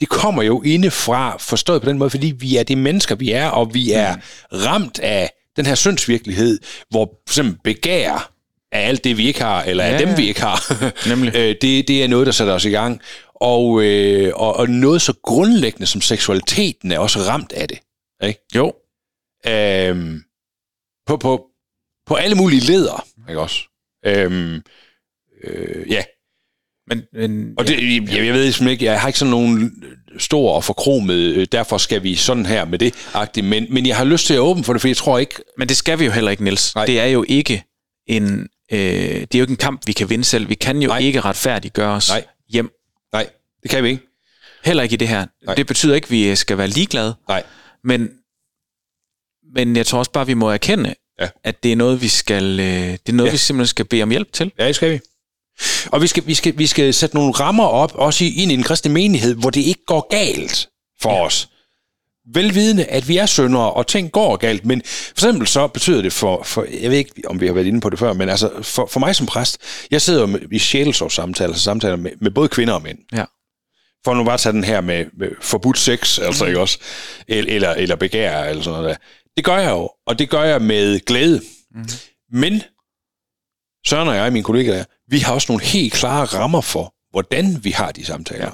det kommer jo indefra, forstået på den måde, fordi vi er de mennesker, vi er, og vi er ramt af den her syndsvirkelighed, hvor for eksempel begær af alt det, vi ikke har, eller af Ja, dem, ja. vi ikke har, Nemlig. øh, det, det er noget, der sætter os i gang. Og, øh, og, og noget så grundlæggende som seksualiteten er også ramt af det. Ikke? Jo. Øhm, på, på, på alle mulige leder, ikke også? Øhm, øh, ja, Men, men og det, jeg, jeg ved simpelthen ikke, jeg har ikke sådan nogen stor og forkromet, øh, derfor skal vi sådan her med det, agtigt, men, men jeg har lyst til at åbne for det, for jeg tror ikke, Men det skal vi jo heller ikke, Niels. Nej. Det er jo ikke en, øh, det er jo ikke en kamp, vi kan vinde selv. Vi kan jo Nej. Ikke retfærdiggøre os Nej. hjem. nej, det kan vi ikke. Heller ikke i det her. Nej. Det betyder ikke, at vi skal være ligeglade. Nej. Men, men jeg tror også bare, vi må erkende, Ja. at det er noget, vi skal, øh, det er noget, Ja. vi simpelthen skal bede om hjælp til. Ja, det skal vi. Og vi skal, vi skal, vi skal sætte nogle rammer op, også i, ind i en kristne menighed, hvor det ikke går galt for ja. os. Velvidende, at vi er syndere, og ting går galt, men for eksempel så betyder det for, for jeg ved ikke, om vi har været inde på det før, men altså for, for mig som præst, jeg sidder jo med, i sjælesårssamtaler, altså samtaler med, med både kvinder og mænd. Ja. For nu bare at tage den her med, med forbudt sex, altså ikke også, eller, eller, eller begær, eller sådan noget der. Det gør jeg jo, og det gør jeg med glæde. Mm. Men Søren og jeg, mine kollegaer, vi har også nogle helt klare rammer for, hvordan vi har de samtaler. Ja.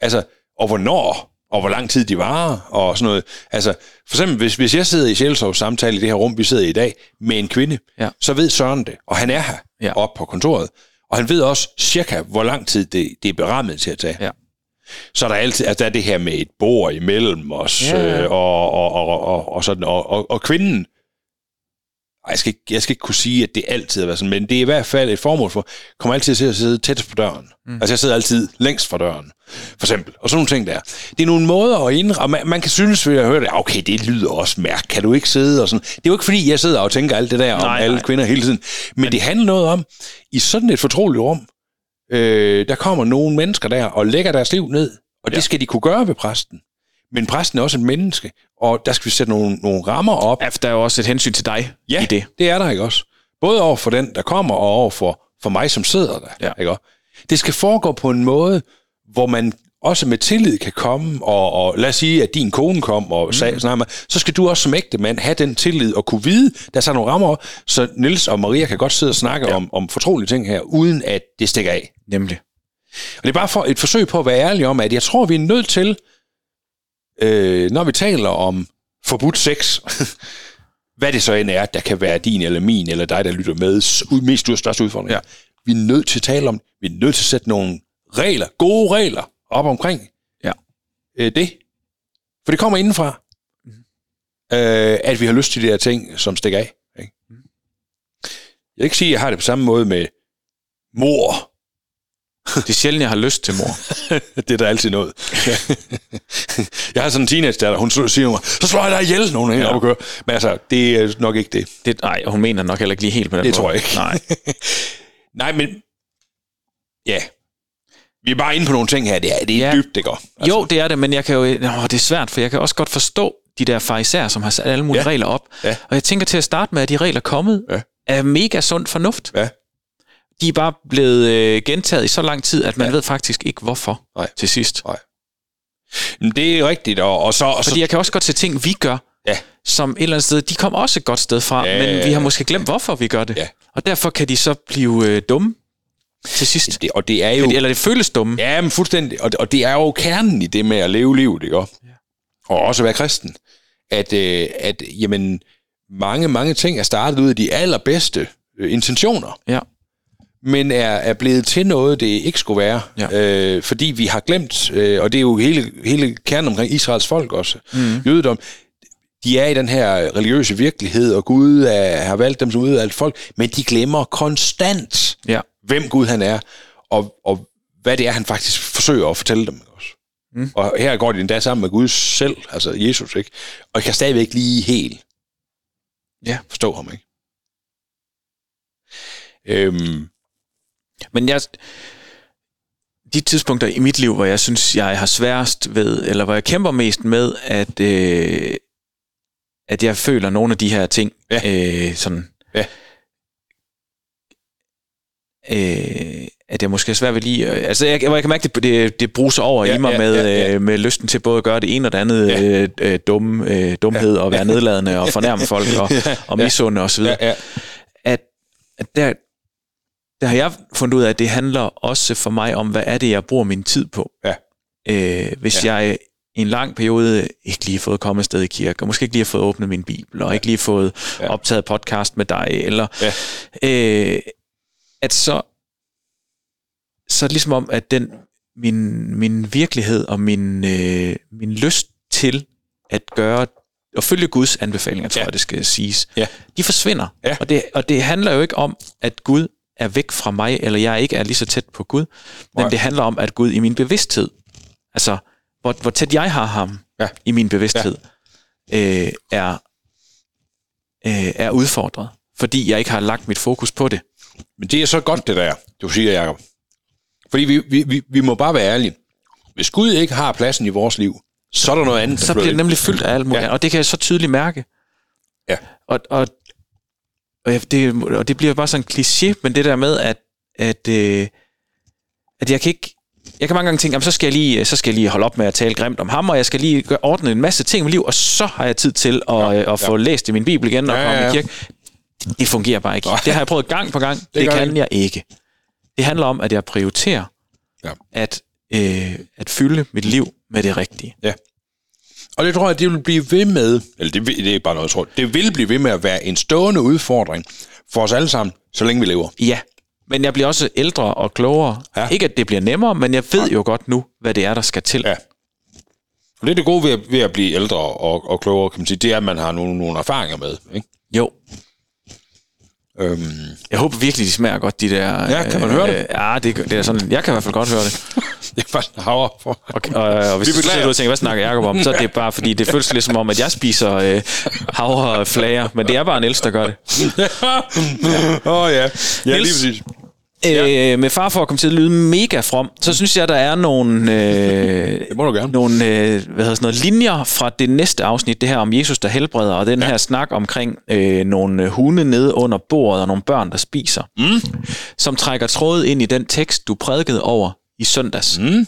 Altså, og hvornår, og hvor lang tid de varer, og sådan noget. Altså, for eksempel, hvis, hvis jeg sidder i Sjælsovs samtale i det her rum, vi sidder i i dag, med en kvinde, Ja. så ved Søren det, og han er her. Ja. oppe på kontoret, og han ved også cirka, hvor lang tid det, det er berammet til at tage. Ja. Så er der altid, altså der er det her med et bord imellem os, Ja, øh, og, og, og, og, og, sådan, og, og, og kvinden, jeg skal, ikke, jeg skal ikke kunne sige, at det altid har været sådan, men det er i hvert fald et formål for, kommer altid til at sidde tættest på døren. Mm. Altså jeg sidder altid længst fra døren, for eksempel. Og sådan nogle ting der. Det er nogle måder at indre, og man, man kan synes, ved at høre det, "Ah, okay, det lyder også mærke, kan du ikke sidde og sådan. Det er jo ikke fordi, jeg sidder og tænker alt det der om Nej, alle kvinder hele tiden. Men, men det handler noget om, i sådan et fortroligt rum, øh, der kommer nogle mennesker der og lægger deres liv ned, og det Ja. skal de kunne gøre ved præsten. Men præsten er også et menneske, og der skal vi sætte nogle, nogle rammer op. Ja, der er jo også et hensyn til dig Ja, i det. det er der ikke også. Både over for den, der kommer, og over for, for mig, som sidder der. Ja. Ikke også? Det skal foregå på en måde, hvor man også med tillid kan komme, og, og lad os sige, at din kone kom og sagde, mm. sådan, noget, så skal du også som ægte mand have den tillid og kunne vide, der er så nogle rammer, så Nils og Maria kan godt sidde og snakke ja. om, om fortrolige ting her, uden at det stikker af. Nemlig. Og det er bare for et forsøg på at være ærlig om, at jeg tror, vi er nødt til, øh, når vi taler om forbudt sex, hvad det så end er, der kan være din eller min, eller dig, der lytter med, mest største udfordring. Ja. Vi er nødt til at tale om, vi er nødt til at sætte nogle regler, gode regler, op omkring Ja. øh, det. For det kommer indenfra, øh, at vi har lyst til de her ting, som stikker af. Ikke? Jeg vil ikke sige, at jeg har det på samme måde med mor, Det er sjældent, jeg har lyst til mor. det er der altid noget. jeg har sådan en teenage datter, hun siger mig, så slår jeg dig ihjel, nogen er ja. op og kører. Men altså, det er nok ikke det. Det, nej, hun mener nok heller ikke lige helt på den Det måde. tror jeg ikke. Nej. Nej, men ja, vi er bare inde på nogle ting her. Det er, det er Ja. ja. dybt, det går. Altså. Jo, det er det, men jeg kan jo, åh, det er svært, for jeg kan også godt forstå de der farisæer, som har sat alle mulige ja. Ja. regler op. Ja. Og jeg tænker til at starte med, at de regler er kommet Ja. af mega sund fornuft. Ja. De er bare blevet øh, gentaget i så lang tid, at man ja. ved faktisk ikke, hvorfor Nej. til sidst. Men det er rigtigt, og, og så... Og så Fordi jeg kan også godt se ting, vi gør, Ja. som et eller andet sted, de kommer også et godt sted fra, Ja, men ja, vi har ja. måske glemt, hvorfor vi gør det. Ja. Og derfor kan de så blive øh, dumme til sidst. det, og det er jo... Eller det føles dumme. Ja, men fuldstændig. Og, og det er jo kernen i det med at leve livet, ikke. Og også være kristen. At, øh, at jamen, mange, mange ting er startet ud af de allerbedste øh, intentioner, Ja. men er, er blevet til noget, det ikke skulle være. Ja. Øh, fordi vi har glemt, øh, og det er jo hele, hele kernen omkring Israels folk også, mm. jødedom, de er i den her religiøse virkelighed, og Gud er, har valgt dem som udvalgt folk, men de glemmer konstant, Ja. Hvem Gud han er, og, og hvad det er, han faktisk forsøger at fortælle dem. Også. Mm. Og her går de endda sammen med Gud selv, altså Jesus, ikke? og kan stadigvæk lige helt Ja. forstå ham. Ikke? Øhm, Men jeg, de tidspunkter i mit liv, hvor jeg synes, jeg har sværest ved, eller hvor jeg kæmper mest med, at, øh, at jeg føler nogle af de her ting, Ja. øh, sådan, Ja. Øh, at jeg måske er svært ved lige... Øh, altså, jeg, jeg kan mærke, det, det, det bruser over Ja, i mig ja, med, ja, ja. Øh, med lysten til både at gøre det ene og det andet Ja. øh, øh, dumme, øh, dumhed, og være nedladende og fornærme folk og, og Ja. misunde osv. ja, ja, at, at der, der har jeg fundet ud af, at det handler også for mig om, hvad er det, jeg bruger min tid på. Ja. Øh, hvis ja. jeg i en lang periode ikke lige har fået kommet afsted i kirke, og måske ikke lige har fået åbnet min bibel, og ja. ikke lige fået ja. Ja. optaget podcast med dig, eller Ja. øh, at så så er det ligesom om, at den min, min virkelighed og min, øh, min lyst til at gøre og følge Guds anbefalinger, tror Ja. jeg, det skal siges, Ja. de forsvinder. Ja. Og, det, og det handler jo ikke om, at Gud er væk fra mig, eller jeg ikke er lige så tæt på Gud, men Nej. det handler om, at Gud i min bevidsthed, altså hvor, hvor tæt jeg har ham Ja. i min bevidsthed, øh, er, øh, er udfordret, fordi jeg ikke har lagt mit fokus på det. Men det er så godt, det der, du siger, Jacob. Fordi vi, vi, vi, vi må bare være ærlige. Hvis Gud ikke har pladsen i vores liv, så er der noget andet, så bliver det nemlig fyldt af alt muligt, Ja. ja. og det kan jeg så tydeligt mærke. Ja. Og, og, og, det, og det bliver bare sådan en kliché, men det der med, at, at, øh, at jeg kan ikke, jeg kan mange gange tænke, jamen, så, skal jeg lige, så skal jeg lige holde op med at tale grimt om ham, og jeg skal lige ordne en masse ting i mit liv, og så har jeg tid til at, ja, at få læst i min bibel igen og Ja, ja, komme ja, i ja. kirke. Det, fungerer bare ikke. Det har jeg prøvet gang på gang. Det, det kan det jeg ikke. Det handler om, at jeg prioriterer Ja. at, øh, at fylde mit liv med det rigtige. Og det tror jeg, det vil blive ved med, eller det, vil- det er ikke bare noget, jeg tror, det vil blive ved med at være en stående udfordring for os alle sammen, så længe vi lever. Ja, Men jeg bliver også ældre og klogere. Ja. Ja. Ikke at det bliver nemmere, men jeg ved jo godt nu, hvad det er, der skal til. Ja. Og det er det gode ved at, ved at blive ældre og, og klogere, kan man sige, det er, at man har nogle, nogle erfaringer med. Ikke? Øhm, Jeg håber virkelig, de smager godt, de der... øh, Ja, kan man høre det? Ja, det, det er sådan... Jeg kan i hvert fald godt høre det. det er faktisk havre for. Og, og, og hvis Vi du sidder og tænker, hvad snakker Jacob om, så er det bare, fordi det føles lidt som om, at jeg spiser øh, havreflager, men det er bare en ældste, der gør det. Åh oh, ja. Ja, lige Niels? Præcis. Øh, med far for at komme til at lyde mega from, så synes jeg, der er nogle, øh, Det må du gerne. nogle øh, hvad hedder sådan noget, linjer fra det næste afsnit, det her om Jesus, der helbreder, og den ja. her snak omkring øh, nogle hunde nede under bordet og nogle børn, der spiser, mm. som trækker tråd ind i den tekst, du prædikede over i søndags, mm.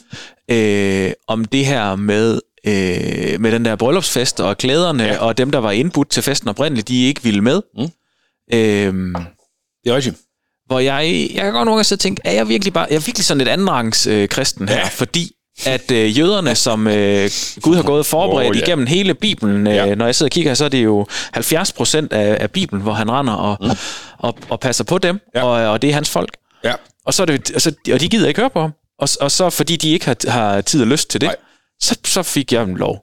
øh, om det her med øh, med den der bryllupsfest og klæderne, ja. og dem, der var indbudt til festen oprindeligt, de ikke ville med. Mm. Øh, Det er rigtigt. Hvor jeg, jeg kan godt nogle gange tænke, er jeg virkelig bare, jeg er virkelig sådan et andenrangs øh, kristen her, Ja. fordi at øh, jøderne, som øh, Gud har gået forberedt oh, ja. igennem hele Bibelen, øh, Ja. når jeg sidder og kigger, så er det jo 70 procent af, af Bibelen, hvor han render og, mm. og, og passer på dem, Ja. ja. og, og det er hans folk. Ja. Og, så er det, og, så, og de gider ikke høre på ham. Og, og så fordi de ikke har, har tid og lyst til det, Nej. så, så fik jeg en lov.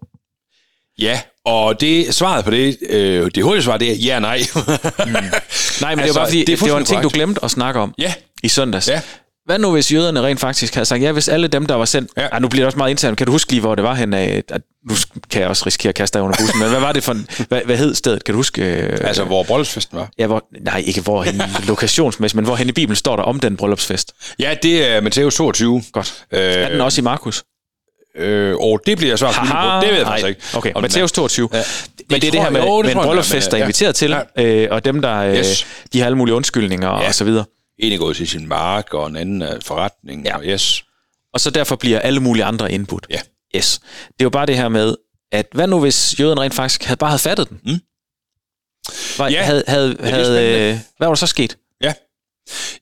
Ja, og det svaret på det, øh, det hurtige svar, det er ja nej. mm. Nej, men altså, det Altså, var bare fordi, det det, var en ting, du glemte at snakke om Ja. i søndags. Ja. Hvad nu, hvis jøderne rent faktisk havde sagt, ja, hvis alle dem, der var sendt... Ja. Ej, nu bliver det også meget internt. Kan du huske lige, hvor det var hen. At, nu kan jeg også risikere at kaste dig under bussen, men hvad var det for en... Hvad, hvad hed stedet? Kan du huske... Øh, altså, hvor bryllupsfesten var. Ja, hvor, nej, ikke hvor hen lokationsmæssigt, men hvor hen i Bibelen står der om den bryllupsfest. Ja, det er Matthæus 22. Godt. Øh, Er den også i Markus? Øh, og det bliver jeg skyldig på. Det ved jeg faktisk ikke. Okay, Om den Matthæus 22. Ja. Ja. Men det er det her med, jo, det med en bryllupsfest, der er ja. inviteret til, Ja. øh, og dem, der øh, Yes. de har alle mulige undskyldninger Ja. og så videre. En er gået til sin mark, og en anden er forretning. Ja. Og yes. Og så derfor bliver alle mulige andre input. Ja. Yes. Det er jo bare det her med, at hvad nu hvis jøden rent faktisk havde bare havde fattet den? Mm. Var, Ja, havde, havde, havde, øh, hvad var der så sket? Ja.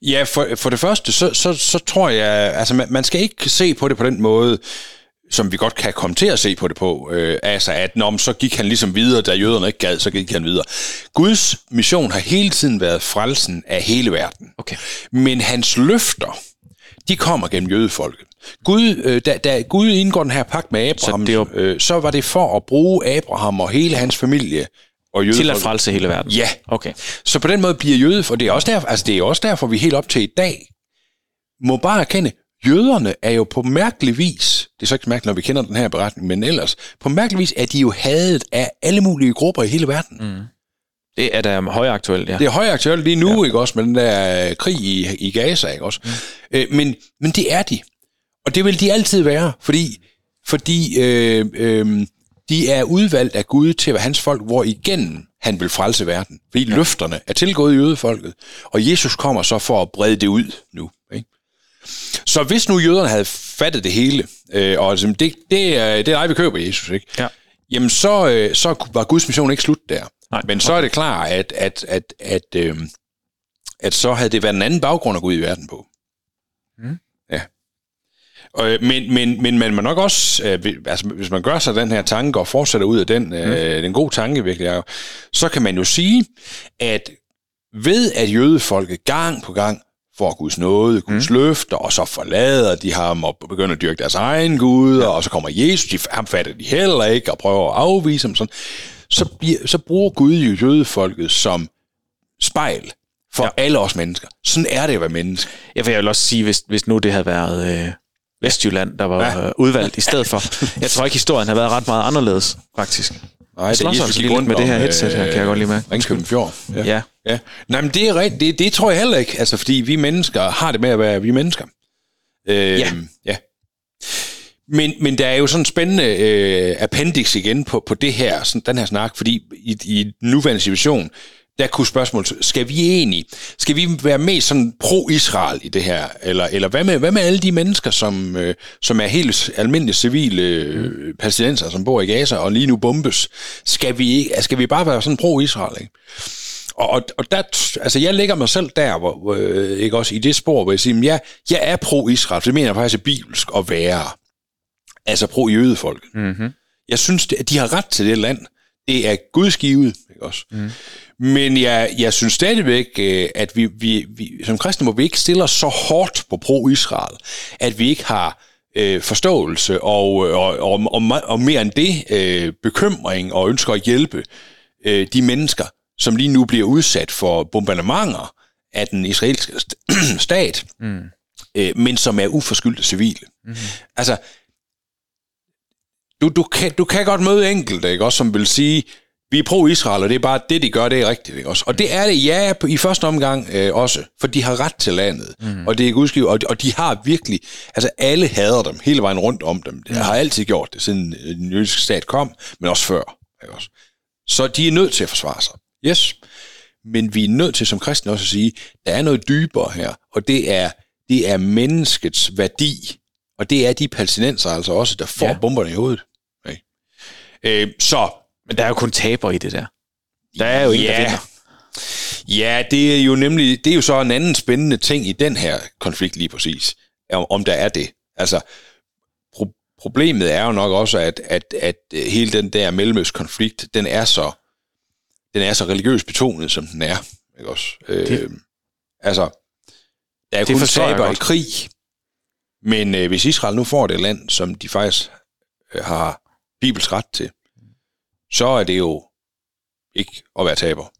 Ja, for, for det første, så, så, så tror jeg, altså man, man skal ikke se på det på den måde, som vi godt kan komme til at se på det på, øh, altså at når så gik han ligesom videre, da jøderne ikke gad, så gik han videre. Guds mission har hele tiden været frelsen af hele verden. Okay. Men hans løfter, de kommer gennem jødefolket. Gud, øh, da, da Gud indgår den her pagt med Abraham, så, det var- øh, så var det for at bruge Abraham og hele hans familie og jødefolket. Til at frelse hele verden? Ja. Okay. Så på den måde bliver jøde, for det er også derfor, altså det er også derfor, vi helt op til i dag må bare erkende, jøderne er jo på mærkelig vis, det er så ikke mærkeligt, når vi kender den her beretning, men ellers, på mærkelig vis er de jo hadet af alle mulige grupper i hele verden. Mm. Det er da højaktuelt, ja. Det er højaktuelt lige nu, ja. ikke også, med den der øh, krig i, i Gaza, ikke også? Mm. Øh, men, men det er de. Og det vil de altid være, fordi, fordi øh, øh, de er udvalgt af Gud til at være hans folk, hvor igen han vil frelse verden. Fordi ja. løfterne er tilgået i jødefolket, og Jesus kommer så for at brede det ud nu. Ikke? Så hvis nu jøderne havde fattet det hele, øh, og altså, det, det, er, det er dig, vi køber Jesus, ikke? Ja. jamen så, øh, så var Guds mission ikke slut der. Nej. Men så er det klart, at, at, at, at, øh, at så havde det været en anden baggrund at gå ud i verden på. Mm. Ja. Og, øh, men, men, men man må nok også, øh, altså, hvis man gør sig den her tanke og fortsætter ud af den, øh, den gode tanke virkelig så kan man jo sige, at ved at jødefolket gang på gang får Guds nåde, Guds mm. løfter, og så forlader de ham og begynder at dyrke deres egen Gud, ja. og så kommer Jesus, de, ham fatter de heller ikke, og prøver at afvise ham sådan, så, bliver, så bruger Gud jo jødefolket som spejl for ja. alle os mennesker. Sådan er det at være menneske. Jeg vil også sige, hvis, hvis nu det havde været øh, Vestjylland, der var Ja. ja. udvalgt i stedet for. Jeg tror ikke, historien har været ret meget anderledes, faktisk. Nej, slår sig altså lige lidt med det her headset her, kan jeg godt lide med. Ringkøben Fjord. Ja. Ja. ja. Nej, men det er rigtigt. Det, det tror jeg heller ikke. Altså, fordi vi mennesker har det med at være vi mennesker. Øh, Ja. ja. Men, men der er jo sådan en spændende øh, appendix igen på, på det her, sådan, den her snak, fordi i, i den nuværende situation, der kunne spørgsmålet, skal vi egentlig, skal vi være mest sådan pro-Israel i det her, eller, eller hvad, med, hvad med alle de mennesker, som, øh, som er helt almindelige civile øh, palæstinenser, som bor i Gaza og lige nu bombes, skal vi, ikke- skal vi bare være sådan pro-Israel, ikke? Og, og, og der, altså jeg lægger mig selv der, hvor, øh, ikke også i det spor, hvor jeg siger, men jeg, jeg er pro-Israel, det mener jeg faktisk er bibelsk at være. Altså pro-jødefolk. Mm-hmm. Jeg synes, at de har ret til det land. Det er gudsgivet, ikke også? Mm. Men jeg, jeg synes stadigvæk, øh, at vi, vi, vi som kristne må vi ikke stille os så hårdt på pro-Israel, at vi ikke har øh, forståelse og, og, og, og, og mere end det, øh, bekymring og ønsker at hjælpe øh, de mennesker, som lige nu bliver udsat for bombardementer af den israelske stat, mm. øh, men som er uforskyldte civile. Mm. Altså, du, du, kan, du kan godt møde enkelte, ikke, også, som vil sige, vi er pro-Israel, og det er bare det, de gør, det er rigtigt. Ikke også? Og det er det, ja, i første omgang øh, også, for de har ret til landet, mm. og det er gudskivet, og, og de har virkelig, altså alle hader dem, hele vejen rundt om dem. Det har altid gjort det, siden øh, den jødiske stat kom, men også før. Ikke også? Så de er nødt til at forsvare sig. Yes. Men vi er nødt til som kristne også at sige, der er noget dybere her, og det er, det er menneskets værdi, og det er de palæstinenser altså også, der får ja. bomberne i hovedet. Okay. Øh, så men der er jo kun taber i det der. Der er jo ingen, ja. der vinder. Ja, det er jo nemlig, det er jo så en anden spændende ting i den her konflikt lige præcis, om, om der er det. Altså, pro- problemet er jo nok også, at, at, at hele den der mellemøstkonflikt, den er så, den er så religiøst betonet, som den er. Ikke også? Det, øh, altså, der er det kun taber i krig, men øh, hvis Israel nu får det land, som de faktisk øh, har bibelsk ret til, så er det jo ikke at være taber.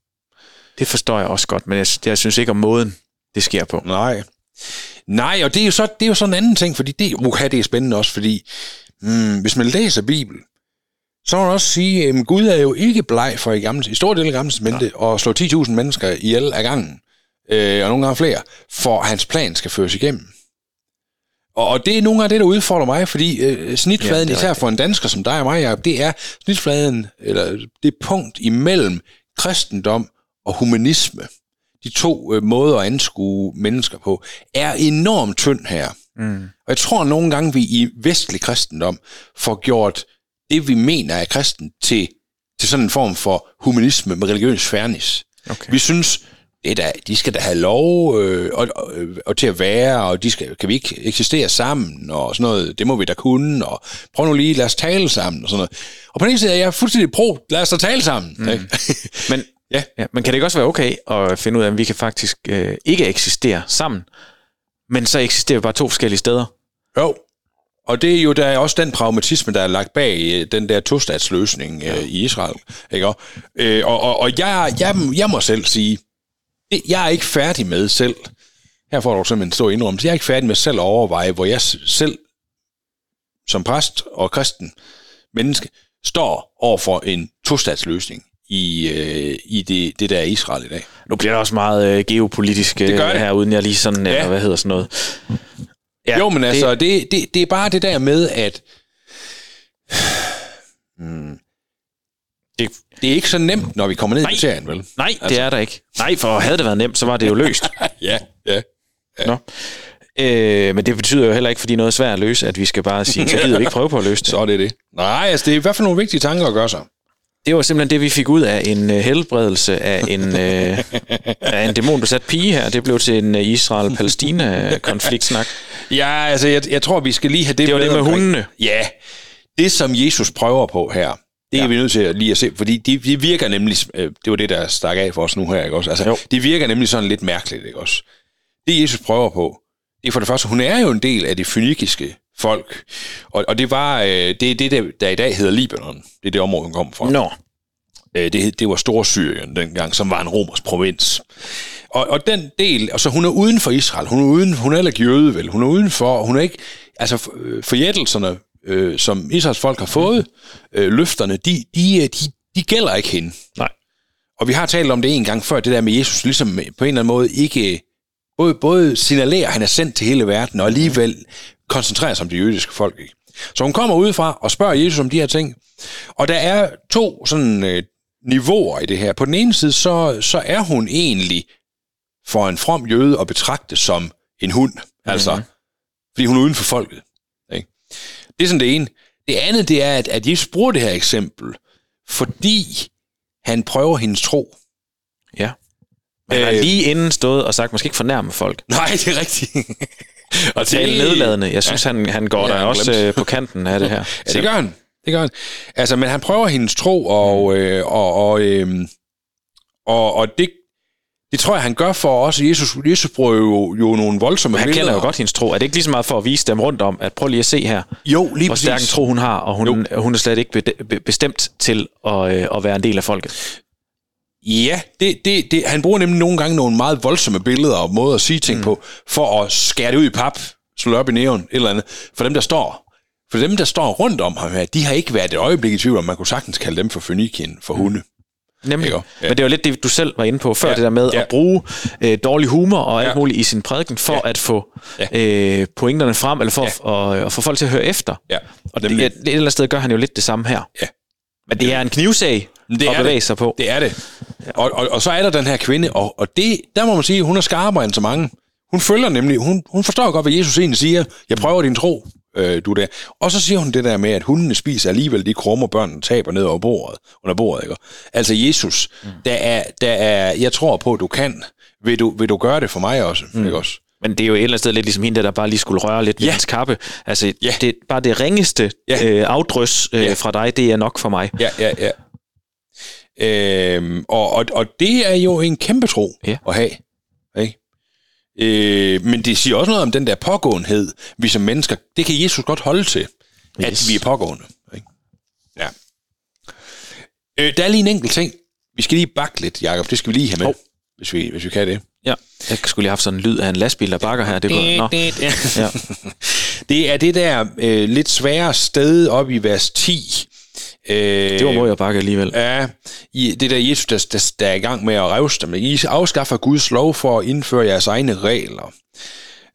Det forstår jeg også godt, men jeg, jeg synes ikke om måden, det sker på. Nej. Nej, og det er jo så, det er jo sådan en anden ting, fordi det, okay, det er spændende også, fordi hmm, hvis man læser Bibelen, så må man også sige, at Gud er jo ikke bleg for i, gamle, i store dele af gamle testamente at slå 10.000 mennesker ihjel af gangen, øh, og nogle gange flere, for at hans plan skal føres igennem. Og, og det er nogle af det, der udfordrer mig, fordi øh, snitfladen, ja, især for en dansker som dig og mig, Jacob, det er snitfladen, eller det punkt imellem kristendom og humanisme, de to øh, måder at anskue mennesker på, er enormt tynd her. Mm. Og jeg tror nogle gange, vi i vestlig kristendom får gjort det, vi mener er kristen, til, til sådan en form for humanisme med religiøs fairness. Okay. Vi synes, det da, de skal da have lov øh, og, og, og til at være, og de skal, kan vi ikke eksistere sammen, og sådan noget, det må vi da kunne, og prøv nu lige, lad os tale sammen, og sådan noget. Og på den ene side er jeg fuldstændig pro, lad os da tale sammen. Mm. men, ja. ja. men kan det ikke også være okay at finde ud af, at vi kan faktisk øh, ikke eksistere sammen, men så eksisterer vi bare to forskellige steder? Jo, og det er jo der er også den pragmatisme, der er lagt bag øh, den der tostatsløsning øh, ja. i Israel. Ikke? Øh, og, og, og jeg, jeg, jeg må selv sige, jeg er ikke færdig med selv, her får du simpelthen en stor indrømmelse, jeg er ikke færdig med selv at overveje, hvor jeg selv som præst og kristen menneske står over for en tostatsløsning i, øh, i det, det der er Israel i dag. Nu bliver det også meget øh, geopolitisk det gør det. her, uden jeg lige sådan, ja. eller hvad hedder sådan noget. Ja, jo, men altså, det, det, det, det er bare det der med, at hmm, det, det er ikke så nemt, når vi kommer ned nej, i serien, vel? Nej, altså. det er der ikke. Nej, for havde det været nemt, så var det jo løst. ja, ja. ja. Nå. Øh, men det betyder jo heller ikke, fordi noget er svært at løse, at vi skal bare sige, så gider vi ikke prøve på at løse det. Så er det det. Nej, altså det er i hvert fald nogle vigtige tanker at gøre sig. Det var simpelthen det, vi fik ud af en uh, helbredelse af en, uh, af en dæmonbesat pige her. Det blev til en uh, Israel-Palæstina-konfliktsnak. ja, altså jeg, jeg tror, vi skal lige have det Det var det med omkring. hundene. Ja, det som Jesus prøver på her, det ja. er vi nødt til at lige at se, fordi de, de virker nemlig, øh, det var det, der stak af for os nu her, ikke også? Altså, jo. de virker nemlig sådan lidt mærkeligt, ikke også? Det Jesus prøver på, det er for det første, hun er jo en del af det fynikiske folk, og, og det var, øh, det det, der, der i dag hedder Libanon. Det er det område, hun kom fra. Nå. Øh, det, det var Storsyrien dengang, som var en romersk provins. Og, og den del, altså hun er uden for Israel, hun er, uden, hun er heller ikke jøde, vel? Hun er uden for, hun er ikke, altså forjættelserne øh, som Israels folk har fået, øh, løfterne, de, de, øh, de, de gælder ikke hende. Nej. Og vi har talt om det en gang før, det der med Jesus ligesom på en eller anden måde ikke både, både signalerer, at han er sendt til hele verden, og alligevel koncentrerer sig om det jødiske folk. Ikke? Så hun kommer udefra og spørger Jesus om de her ting. Og der er to sådan øh, niveauer i det her. På den ene side, så, så er hun egentlig for en from jøde at betragte som en hund. Mm-hmm. Altså, fordi hun er uden for folket. Det er sådan det ene. Det andet, det er, at, at Jesus bruger det her eksempel, fordi han prøver hendes tro. Ja. Man har øh, lige inden stået og sagt, måske ikke fornærme folk. Nej, det er rigtigt. og tale nedladende. Jeg synes, ja. han, han går ja, der også øh, på kanten af det her. ja, det gør han. det gør han. Altså, men han prøver hendes tro, og, øh, og, og, øh, og, og det, det tror jeg, han gør for os. Jesus, Jesus bruger jo, jo nogle voldsomme Han billeder. kender jo godt hendes tro. Er det ikke lige så meget for at vise dem rundt om, at prøv lige at se her, Jo, lige hvor stærk en tro hun har, og hun, hun er slet ikke be- be- bestemt til at, øh, at være en del af folket. Ja, det, det, det, han bruger nemlig nogle gange nogle meget voldsomme billeder og måder at sige ting mm. på, for at skære det ud i pap, slå op i næven, et eller andet. For dem, der står, for dem, der står rundt om ham her, de har ikke været et øjeblik i tvivl om, man kunne sagtens kalde dem for Fønikien, for hunde. Nemlig. Ikke? Ja. Ja. Men det var lidt det, du selv var inde på før, Ja. ja. det der med Ja. at bruge øh, dårlig humor og alt Ja. muligt i sin prædiken, for Ja. at få Ja. øh, pointerne frem, eller for Ja. at, at få folk til at høre efter. Ja, Og det, et, eller andet sted gør han jo lidt det samme her. Ja. Men det er en knivsag det at bevæge det. sig på. Det er det. Og, og, og så er der den her kvinde, og, og det, der må man sige, hun er skarpere end så mange. Hun følger nemlig, hun, hun forstår godt, hvad Jesus egentlig siger. Jeg prøver din tro, øh, du der. Og så siger hun det der med, at hundene spiser alligevel de krummer, børnene taber ned over bordet, under bordet. Ikke? Altså Jesus, mm. der, er, der er, jeg tror på, at du kan. Vil du, vil du gøre det for mig også? Mm. Ikke også? Men det er jo et eller andet sted lidt ligesom hende, der bare lige skulle røre lidt ved Ja. hans kappe. Altså, Ja. det, bare det ringeste Ja. øh, afdrys øh, Ja. fra dig, det er nok for mig. Ja, ja, ja. Øhm, og, og, og det er jo en kæmpe tro Ja. at have. Ikke? Øh, men det siger også noget om den der pågåenhed, vi som mennesker, det kan Jesus godt holde til, yes. at vi er pågående. Ikke? Ja. Øh, der er lige en enkelt ting. Vi skal lige bakke lidt, Jacob. Det skal vi lige have med, Hov. hvis, vi, hvis vi kan det. Ja. Jeg skulle lige have haft sådan en lyd af en lastbil, der bakker her. Det var, nå. Ja. Det er det der øh, lidt svære sted op i vers 10. Øh, Det var må jeg bakke alligevel. Ja, i det der Jesus, der, der, der er i gang med at revse dem. I afskaffer Guds lov for at indføre jeres egne regler.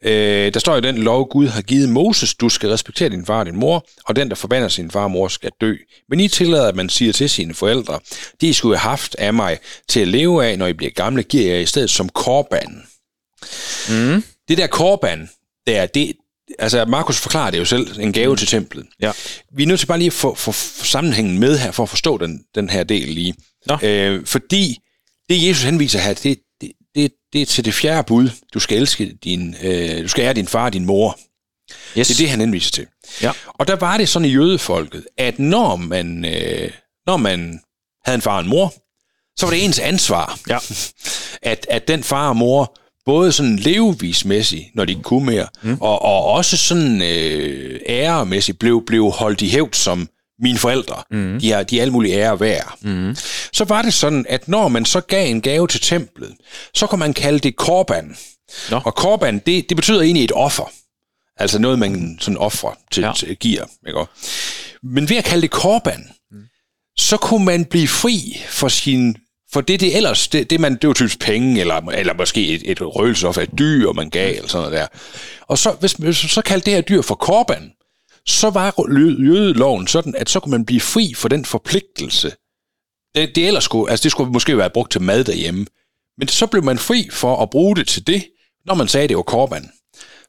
Øh, der står i den lov, Gud har givet Moses, du skal respektere din far og din mor, og den, der forbander sin far og mor, skal dø. Men I tillader, at man siger til sine forældre, de I skulle have haft af mig til at leve af, når I bliver gamle, giver jeg i stedet som korban. Mm. Det der korban, der, det, altså Markus forklarer det jo selv, en gave til templet. Ja. Vi er nødt til bare lige at få, få sammenhængen med her, for at forstå den, den her del lige. Nå. Øh, fordi det, Jesus henviser her, det, det, det, det er til det fjerde bud. Du skal elske din, øh, du skal ære din far og din mor. Yes. Det er det, han henviser til. Ja. Og der var det sådan i jødefolket, at når man, øh, når man havde en far og en mor, så var det ens ansvar, Ja. at, at den far og mor, både sådan levevismæssigt, når de ikke kunne mere, mm. og, og også sådan øh, æremæssigt, blev, blev holdt i hævd som mine forældre. Mm. De, er, de er alle mulige ære værd. Mm. Så var det sådan, at når man så gav en gave til templet, så kunne man kalde det korban. Nå. Og korban, det, det betyder egentlig et offer. Altså noget, man sådan offrer til, ja. Til giver. Ikke? Men ved at kalde det korban, mm. så kunne man blive fri for sin for det, det ellers, det, det, man, det var typisk penge, eller, eller måske et, et røgelsesof af et dyr, man gav, eller sådan noget der. Og så, hvis, hvis man så kaldte det her dyr for korban, så var jø- jødeloven sådan, at så kunne man blive fri for den forpligtelse. Det, det ellers skulle, altså det skulle måske være brugt til mad derhjemme. Men så blev man fri for at bruge det til det, når man sagde, at det var korban.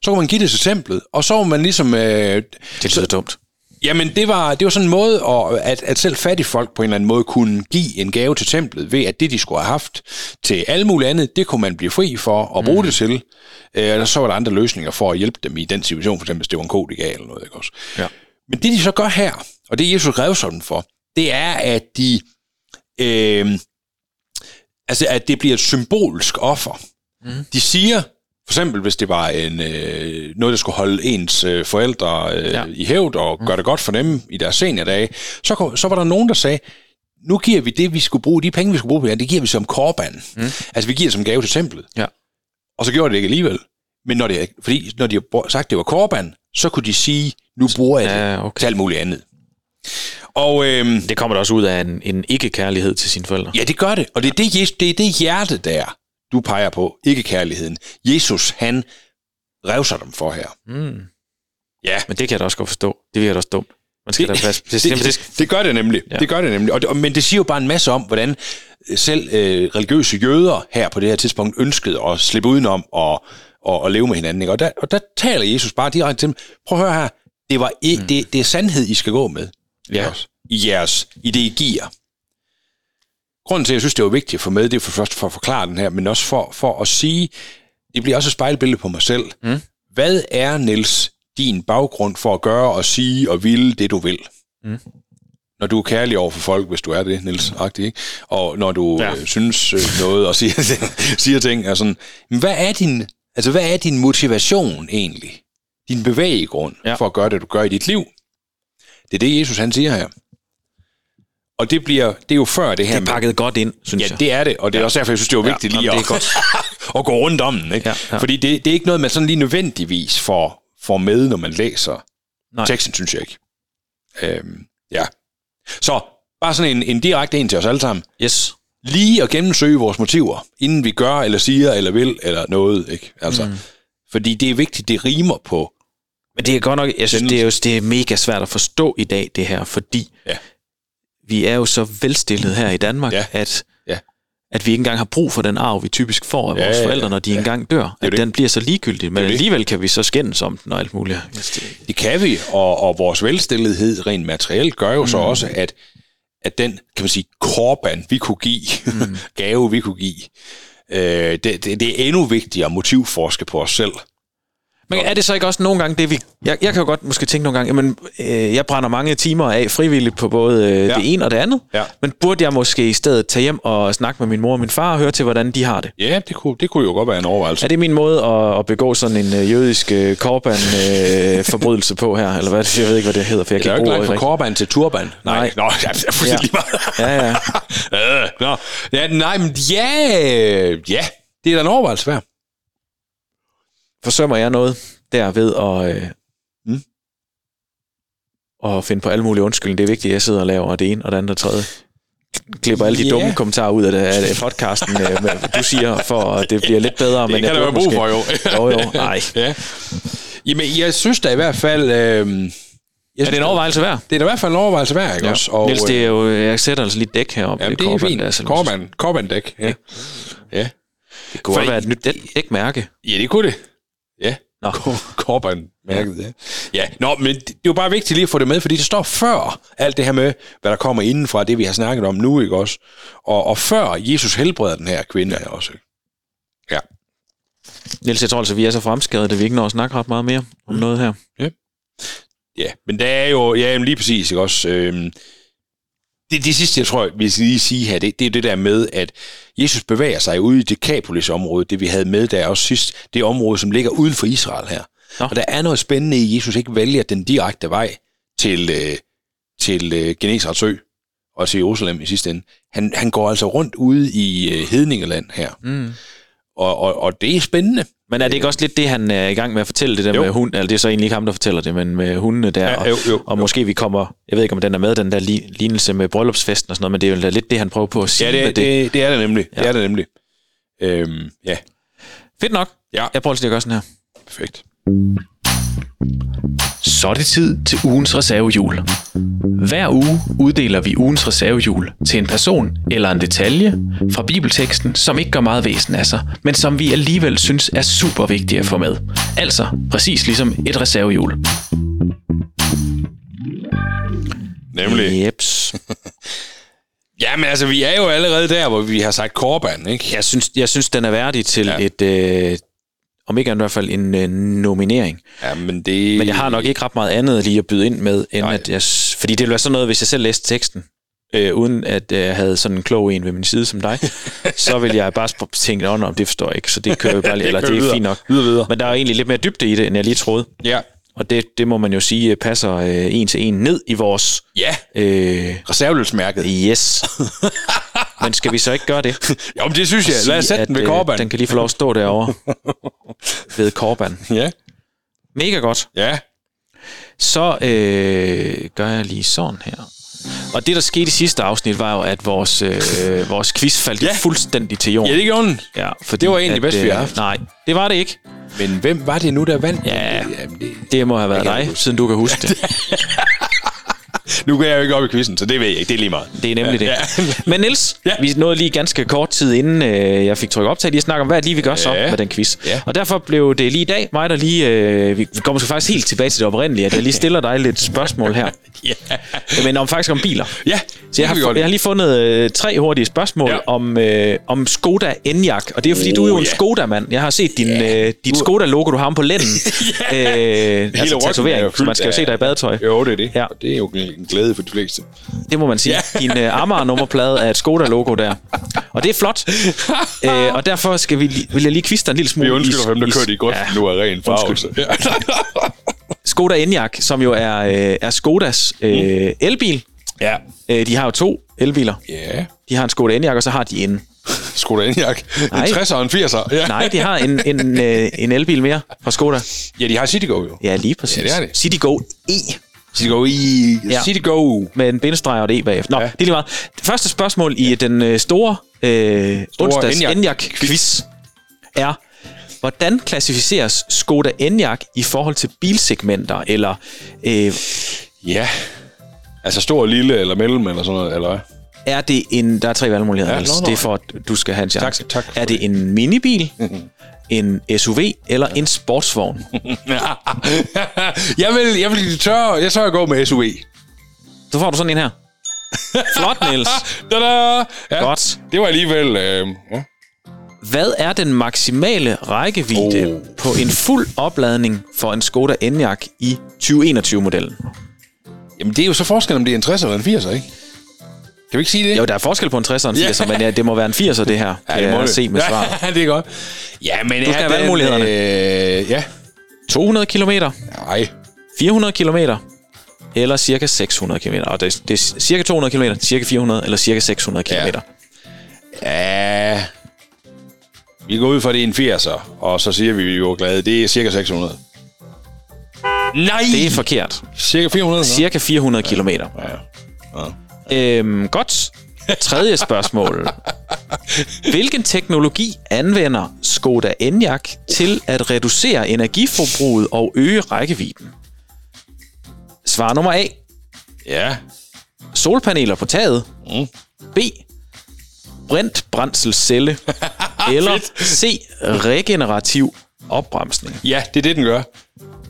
Så kunne man give det til templet, og så var man ligesom... Øh, Det lyder dumt. Jamen, det var, det var sådan en måde, at, at, at selv fattige folk på en eller anden måde kunne give en gave til templet, ved at det, de skulle have haft til alle mulige andet, det kunne man blive fri for at bruge mm. det til. Øh, og så var der andre løsninger for at hjælpe dem i den situation, for eksempel hvis det var en ko, de gav eller noget. Ikke også? Ja. Men det, de så gør her, og det Jesus rev sådan for, det er, at de... Øh, altså, at det bliver et symbolsk offer. Mm. De siger, for eksempel hvis det var en, øh, noget, der skulle holde ens øh, forældre øh, ja. I hævd og mm. gøre det godt for dem i deres seniordage, så, så var der nogen, der sagde, nu giver vi det, vi skulle bruge, de penge, vi skulle bruge på det, det giver vi som korban. Mm. Altså, vi giver det som gave til templet. Ja. Og så gjorde det ikke alligevel. Men når det, fordi når de har sagt, det var korban, så kunne de sige, nu bruger jeg det Ja, okay. til alt muligt andet. Og øhm, Det kommer da også ud af en, en ikke-kærlighed til sine forældre. ja, det gør det. Og det er det, det, er det hjerte der, du peger på, ikke kærligheden. Jesus, han revser dem for her. Mm. Ja, Men det kan jeg da også godt forstå. Det virker da også dumt. Man skal da passe. Det, det, det, det, det, det gør det nemlig. Ja. Det gør det nemlig. Og, det- men det siger jo bare en masse om, hvordan selv øh, religiøse jøder her på det her tidspunkt ønskede at slippe udenom og, og, og leve med hinanden. Ikke? Og, der, og der taler Jesus bare direkte til dem. Prøv at høre her. Det, var mm. det, det er sandhed, I skal gå med. Ja. Også. I jeres, i det, I giver. Grunden til, at jeg synes, det var vigtigt at få med, det er for først for at forklare den her, men også for, for at sige, det bliver også et spejlbillede på mig selv. Mm. Hvad er, Niels, din baggrund for at gøre og sige og ville det, du vil? Mm. når du er kærlig over for folk, hvis du er det, Niels Agtig, ikke? Og når du Ja. øh, synes øh, noget og siger, siger ting, er sådan, men hvad er din, altså hvad er din motivation egentlig? Din bevæggrund ja. for at gøre det, du gør i dit liv? Det er det, Jesus han siger her. Og det bliver, det er jo før det her Det er pakket godt ind, synes Ja, jeg. det er det, og det er Ja. også derfor, jeg synes, det var Ja, vigtigt jamen, lige det at, er godt. at gå rundt om den. Ikke? Ja, ja. Fordi det, det er ikke noget, man sådan lige nødvendigvis får, får med, når man læser. Nej. teksten, synes jeg ikke. Øhm, ja. Så bare sådan en, en direkte en til os alle sammen. Yes. Lige at gennemsøge vores motiver, inden vi gør, eller siger, eller vil, eller noget. Ikke? Altså, mm. Fordi det er vigtigt, det rimer på. Men det er godt nok, jeg synes, det er jo det er mega svært at forstå i dag, det her, fordi Ja. Vi er jo så velstillet her i Danmark, Ja. at, at vi ikke engang har brug for den arv, vi typisk får af Ja, vores ja, forældre, når de ja. engang dør. At det. den bliver så ligegyldig, men det. alligevel kan vi så skændes om den og alt muligt. Det- kan vi, og, og vores velstillethed rent materielt gør jo mm. så også, at, at den, kan man sige, korban, vi kunne give, mm. gave, vi kunne give, øh, det, det, det er endnu vigtigere at motivforske på os selv. Men er det så ikke også nogle gange det, vi... Jeg, jeg kan jo godt måske tænke nogle gange, jamen, øh, jeg brænder mange timer af frivilligt på både øh, Ja. det ene og det andet, Ja. men burde jeg måske i stedet tage hjem og snakke med min mor og min far og høre til, hvordan de har det? Ja, det kunne, det kunne jo godt være en overvejelse. Er det min måde at, at begå sådan en øh, jødisk øh, korban-forbrydelse på her? Eller hvad? Jeg ved ikke, hvad det hedder, for jeg Det er kan ikke langt fra korban til turban. Nej, Nej. Nå, det er fuldstændig Ja. ja. Ja, ja. øh, nå. ja, nej, men ja, ja, det er da en overvejelse værd. Forsømmer jeg noget der ved at, øh, Mm. at finde på alle mulige undskyldninger? Det er vigtigt, at jeg sidder og laver det ene og det andet og tredje. Klipper alle de Ja. dumme kommentarer ud af, det, af det podcasten, øh, med, du siger, for at det bliver lidt bedre. Det men kan der være brug for, jo. Jo, jo, nej. ja. Jamen, jeg synes da i hvert fald... Øh, jeg Er det en overvejelse værd? Det er da i hvert fald en overvejelse værd, ikke Ja. også? Og, Niels, det er jo, jeg sætter altså lige dæk heroppe. Jamen, det er korban, fint. der, så- Korban, Korban-dæk. Ja. ja. Det kunne Fordi- være et nyt dæk, dækmærke. Ja, det kunne det. Ja. Nå. Korban-mærket, ja. ja. Nå, men det, det er jo bare vigtigt lige at få det med, fordi det står før alt det her med, hvad der kommer indenfra, det vi har snakket om nu, ikke også? Og, og før Jesus helbreder den her kvinde ja. også. Ja. Niels, jeg tror altså, vi er så fremskadet, at vi ikke når at snakke ret meget mere om noget her. Ja, men der er jo, ja, lige præcis, ikke også? Øhm, det, det sidste, jeg tror, vi skal lige sige her, det, det er det der med, at Jesus bevæger sig ude i Dekapolis-området, det vi havde med der også sidst, det område, som ligger uden for Israel her. Nå. Og der er noget spændende i, at Jesus ikke vælger den direkte vej til, øh, til øh, Genesarets ø og til Jerusalem i sidste ende. Han, han går altså rundt ude i øh, Hedningeland her, Mm. Og, og, og det er spændende. Men er det ikke også lidt det, han er i gang med at fortælle, det der Jo. med hund? Eller det er så egentlig ikke ham, der fortæller det, men med hundene der. Ja, og, jo, jo, og jo. måske vi kommer, jeg ved ikke, om den er med, den der li- lignelse med bryllupsfesten og sådan noget, men det er jo lidt det, han prøver på at sige Ja, det, med det, det, det er det nemlig. Ja. Ja. Det er det nemlig. Øhm, ja, Fedt nok. Ja. Jeg prøver lige at gøre sådan her. perfekt. Så er det tid til ugens reservehjul. Hver uge uddeler vi ugens reservehjul til en person eller en detalje fra bibelteksten, som ikke gør meget væsen af sig, men som vi alligevel synes er super vigtige at få med. Altså præcis ligesom et reservehjul. Nemlig. Jeps. Jamen altså, vi er jo allerede der, hvor vi har sagt korban, ikke? Jeg synes, jeg synes den er værdig til Ja. ja. et, øh, om ikke andet i hvert fald en øh, nominering. Ja, men det... Men jeg har nok ikke ret meget andet lige at byde ind med, end Nej. at jeg... Fordi det ville være sådan noget, hvis jeg selv læste teksten, øh, uden at øh, jeg havde sådan en klog en ved min side som dig, så ville jeg bare tænke, "Nå, nå, det forstår jeg ikke, så det kører vi bare lige, eller det er fint nok. Videre, videre. Men der er egentlig lidt mere dybde i det, end jeg lige troede. Ja. Og det, det må man jo sige øh, passer øh, en til en ned i vores... Ja, Øh, reserveløsmærket. yes. Men skal vi så ikke gøre det? Jo, men det synes jeg. Lad os sætte Sige, den ved at, øh, korban. Den kan lige få lov at stå derovre ved korban. Ja. Mega godt. Ja. Så øh, gør jeg lige sådan her. Og det, der skete i sidste afsnit, var jo, at vores, øh, vores quiz faldt Ja. ja. fuldstændig til jorden. Ja, det gjorde den. Ja, fordi, Det var egentlig at, bedst, vi har haft. Nej, det var det ikke. Men hvem var det nu, der vandt? Ja. Jamen, det... Det må have været dig, siden du kan huske det. Nu går jeg jo ikke op i quizzen, så det ved jeg ikke. Det er lige meget. Det er nemlig Ja, det. ja. Men Niels, Ja. vi nåede lige ganske kort tid inden øh, jeg fik trykket optag, lige at snakke om, hvad det lige, vi gør så Ja. med den quiz. Ja. Og derfor blev det lige i dag, mig der lige, øh, vi kommer måske faktisk helt tilbage til det oprindelige, at jeg lige stiller dig lidt spørgsmål her. Ja. Men om faktisk om biler. Ja, Så jeg har, jeg har lige fundet øh, tre hurtige spørgsmål Ja. om, øh, om Skoda Enyaq. Og det er fordi, Oh, du er jo en ja. Skoda-mand. Jeg har set din, øh, dit Skoda-logo, du har ham på lænden. øh, altså er tatovering, så man skal jo se dig i badetøj. Jo, det er det. Ja. Og det er jo en glæde for de fleste. Det må man sige. Ja. Din uh, Amager-nummerplade er et Skoda-logo der. Og det er flot. uh, og derfor skal vi, vil jeg lige kviste en lille smule. Vi undskylder for dem, der kørte i grøften ja. nu af ren farvelse. Ja. Skoda Enyaq, som jo er, øh, er Skodas øh, elbil. ja. Øh, de har jo to elbiler. Ja. De har en Skoda Enyaq, og så har de en... Skoda Enyaq. En Nej. 60'er og en 80'er. Ja. Nej, de har en, en, øh, en elbil mere fra Skoda. ja, de har Citigo jo. Ja, lige præcis. Ja, det er det. Citigo E Citigo i... Ja. Citigo. med en bindestreg og et E bagefter. Nå, ja. Det er lige meget. Det første spørgsmål i den øh, store, øh, onsdags Enyaq- Enyaq-quiz er, hvordan klassificeres Skoda Enyaq i forhold til bilsegmenter, eller øh, Ja. Altså stor, lille eller mellem eller sådan noget, eller hvad? er det en... Der er tre valgmuligheder, Ja, nå. det er for, at du skal have en chance. Tak, tak er det en minibil, en SUV eller en sportsvogn? jeg vil, jeg vil tør, jeg tør at gå med SUV. Så får du sådan en her. Flot, Niels. Da-da! Ja, Godt. Det var alligevel... Øh, ja. Hvad er den maksimale rækkevidde Oh. på en fuld opladning for en Skoda Enyaq i 2021-modellen? Jamen, det er jo så forskel, om det er en 60'er eller en 80'er, ikke? Kan vi ikke sige det? Jo, der er forskel på en 60'er og en Ja. 80'er, men ja, det må være en 80'er, det her. Ja, det må jeg se med svar. Ja, det er godt. Ja, men Du skal have valgmulighederne. Øh, ja. 200 km, Nej. 400 km eller cirka 600 km. Og det, er- det er cirka 200 km, cirka 400 eller cirka 600 km. Ja. Ja. Ja. Vi går ud fra, det er en 80'er, og så siger vi, at vi er glade. Det er cirka 600. Nej! Det er forkert. cirka 400. så? Cirka 400 km. Ja. Øhm, godt. Tredje spørgsmål. Hvilken teknologi anvender Skoda Enyaq til at reducere energiforbruget og øge rækkevidden? Svar nummer A. Ja. Solpaneler på taget. Mm. B. Brændt brændselscelle. eller C. Regenerativ opbremsning. Ja, det er det, den gør.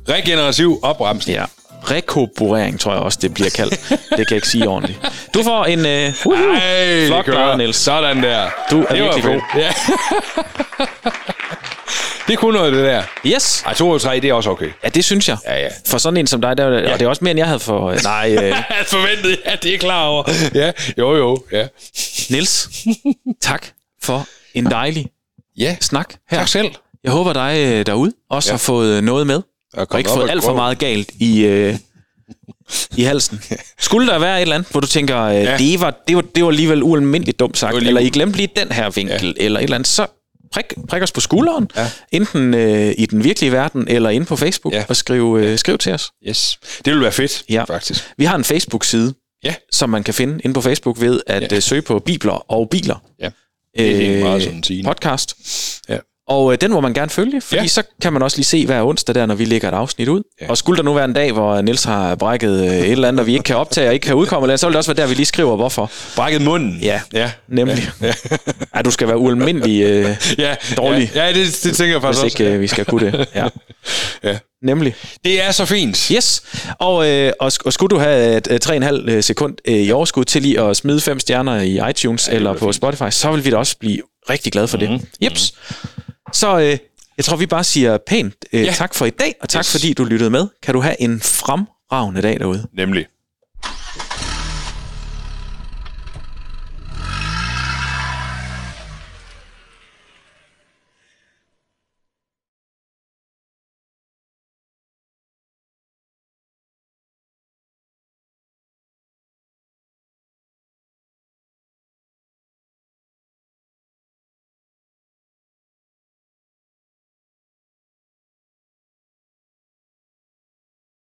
Regenerativ opbremsning. Ja. Rekoburering, tror jeg også, det bliver kaldt. det kan jeg ikke sige ordentligt. Du får en... Uh, Ej, Flot klaret, Niels. Sådan der. Du er det virkelig fedt. Ja. det kunne noget, det der. yes. Ej, 2 og 3, det er også okay. Ja, det synes jeg. Ja, ja. For sådan en som dig, der, ja. og det er også mere, end jeg havde for... øh, Nej, øh, Jeg forventede, at det er klar over. Ja, jo, jo. Ja, Niels, tak for en dejlig ja. snak her. tak selv. Jeg håber dig øh, derude også ja. har fået noget med, Og ikke fået alt for meget galt i, øh, i halsen. Skulle der være et eller andet, hvor du tænker, øh, Ja. det, var, det, var, det var alligevel ualmindeligt dumt sagt, lige- eller I glemte lige den her vinkel, ja. eller et eller andet, så prik, prik os på skulderen, ja. enten øh, i den virkelige verden, eller inde på Facebook, ja. Og skriv, øh, skriv til os. Yes. Det vil være fedt, Ja. faktisk. Vi har en Facebook-side, Ja. som man kan finde inde på Facebook ved at ja. Øh, søge på Bibler og Biler. Ja. Det er egentlig meget sådan sigende. podcast. Ja. Og øh, den må man gerne følge, fordi ja. Ja. så kan man også lige se hver onsdag der, når vi lægger et afsnit ud. Ja. Ja. Og skulle der nu være en dag, hvor Niels har brækket øh, et eller andet, og vi ikke kan optage og ikke kan udkomme, eller, så vil det også være der, vi lige skriver, hvorfor. Brækket munden. Ja, Ja. nemlig. Ja. Ej, du skal være ualmindelig, øh, ja. Dårlig. Ja, ja det, det tænker jeg faktisk hvis ikke også. øh, vi skal kunne det. Ja. Ja. Nemlig. Det er så fint. Yes, og, øh, og, og skulle du have et 3,5 sekund øh, i overskud til lige at smide fem stjerner i iTunes ja, eller på Spotify, så vil vi da også blive rigtig glade for det. Mhm. Jeps. Så øh, jeg tror, vi bare siger pænt øh, Ja. tak for i dag, og tak Yes. fordi du lyttede med. Kan du have en fremragende dag derude. Nemlig.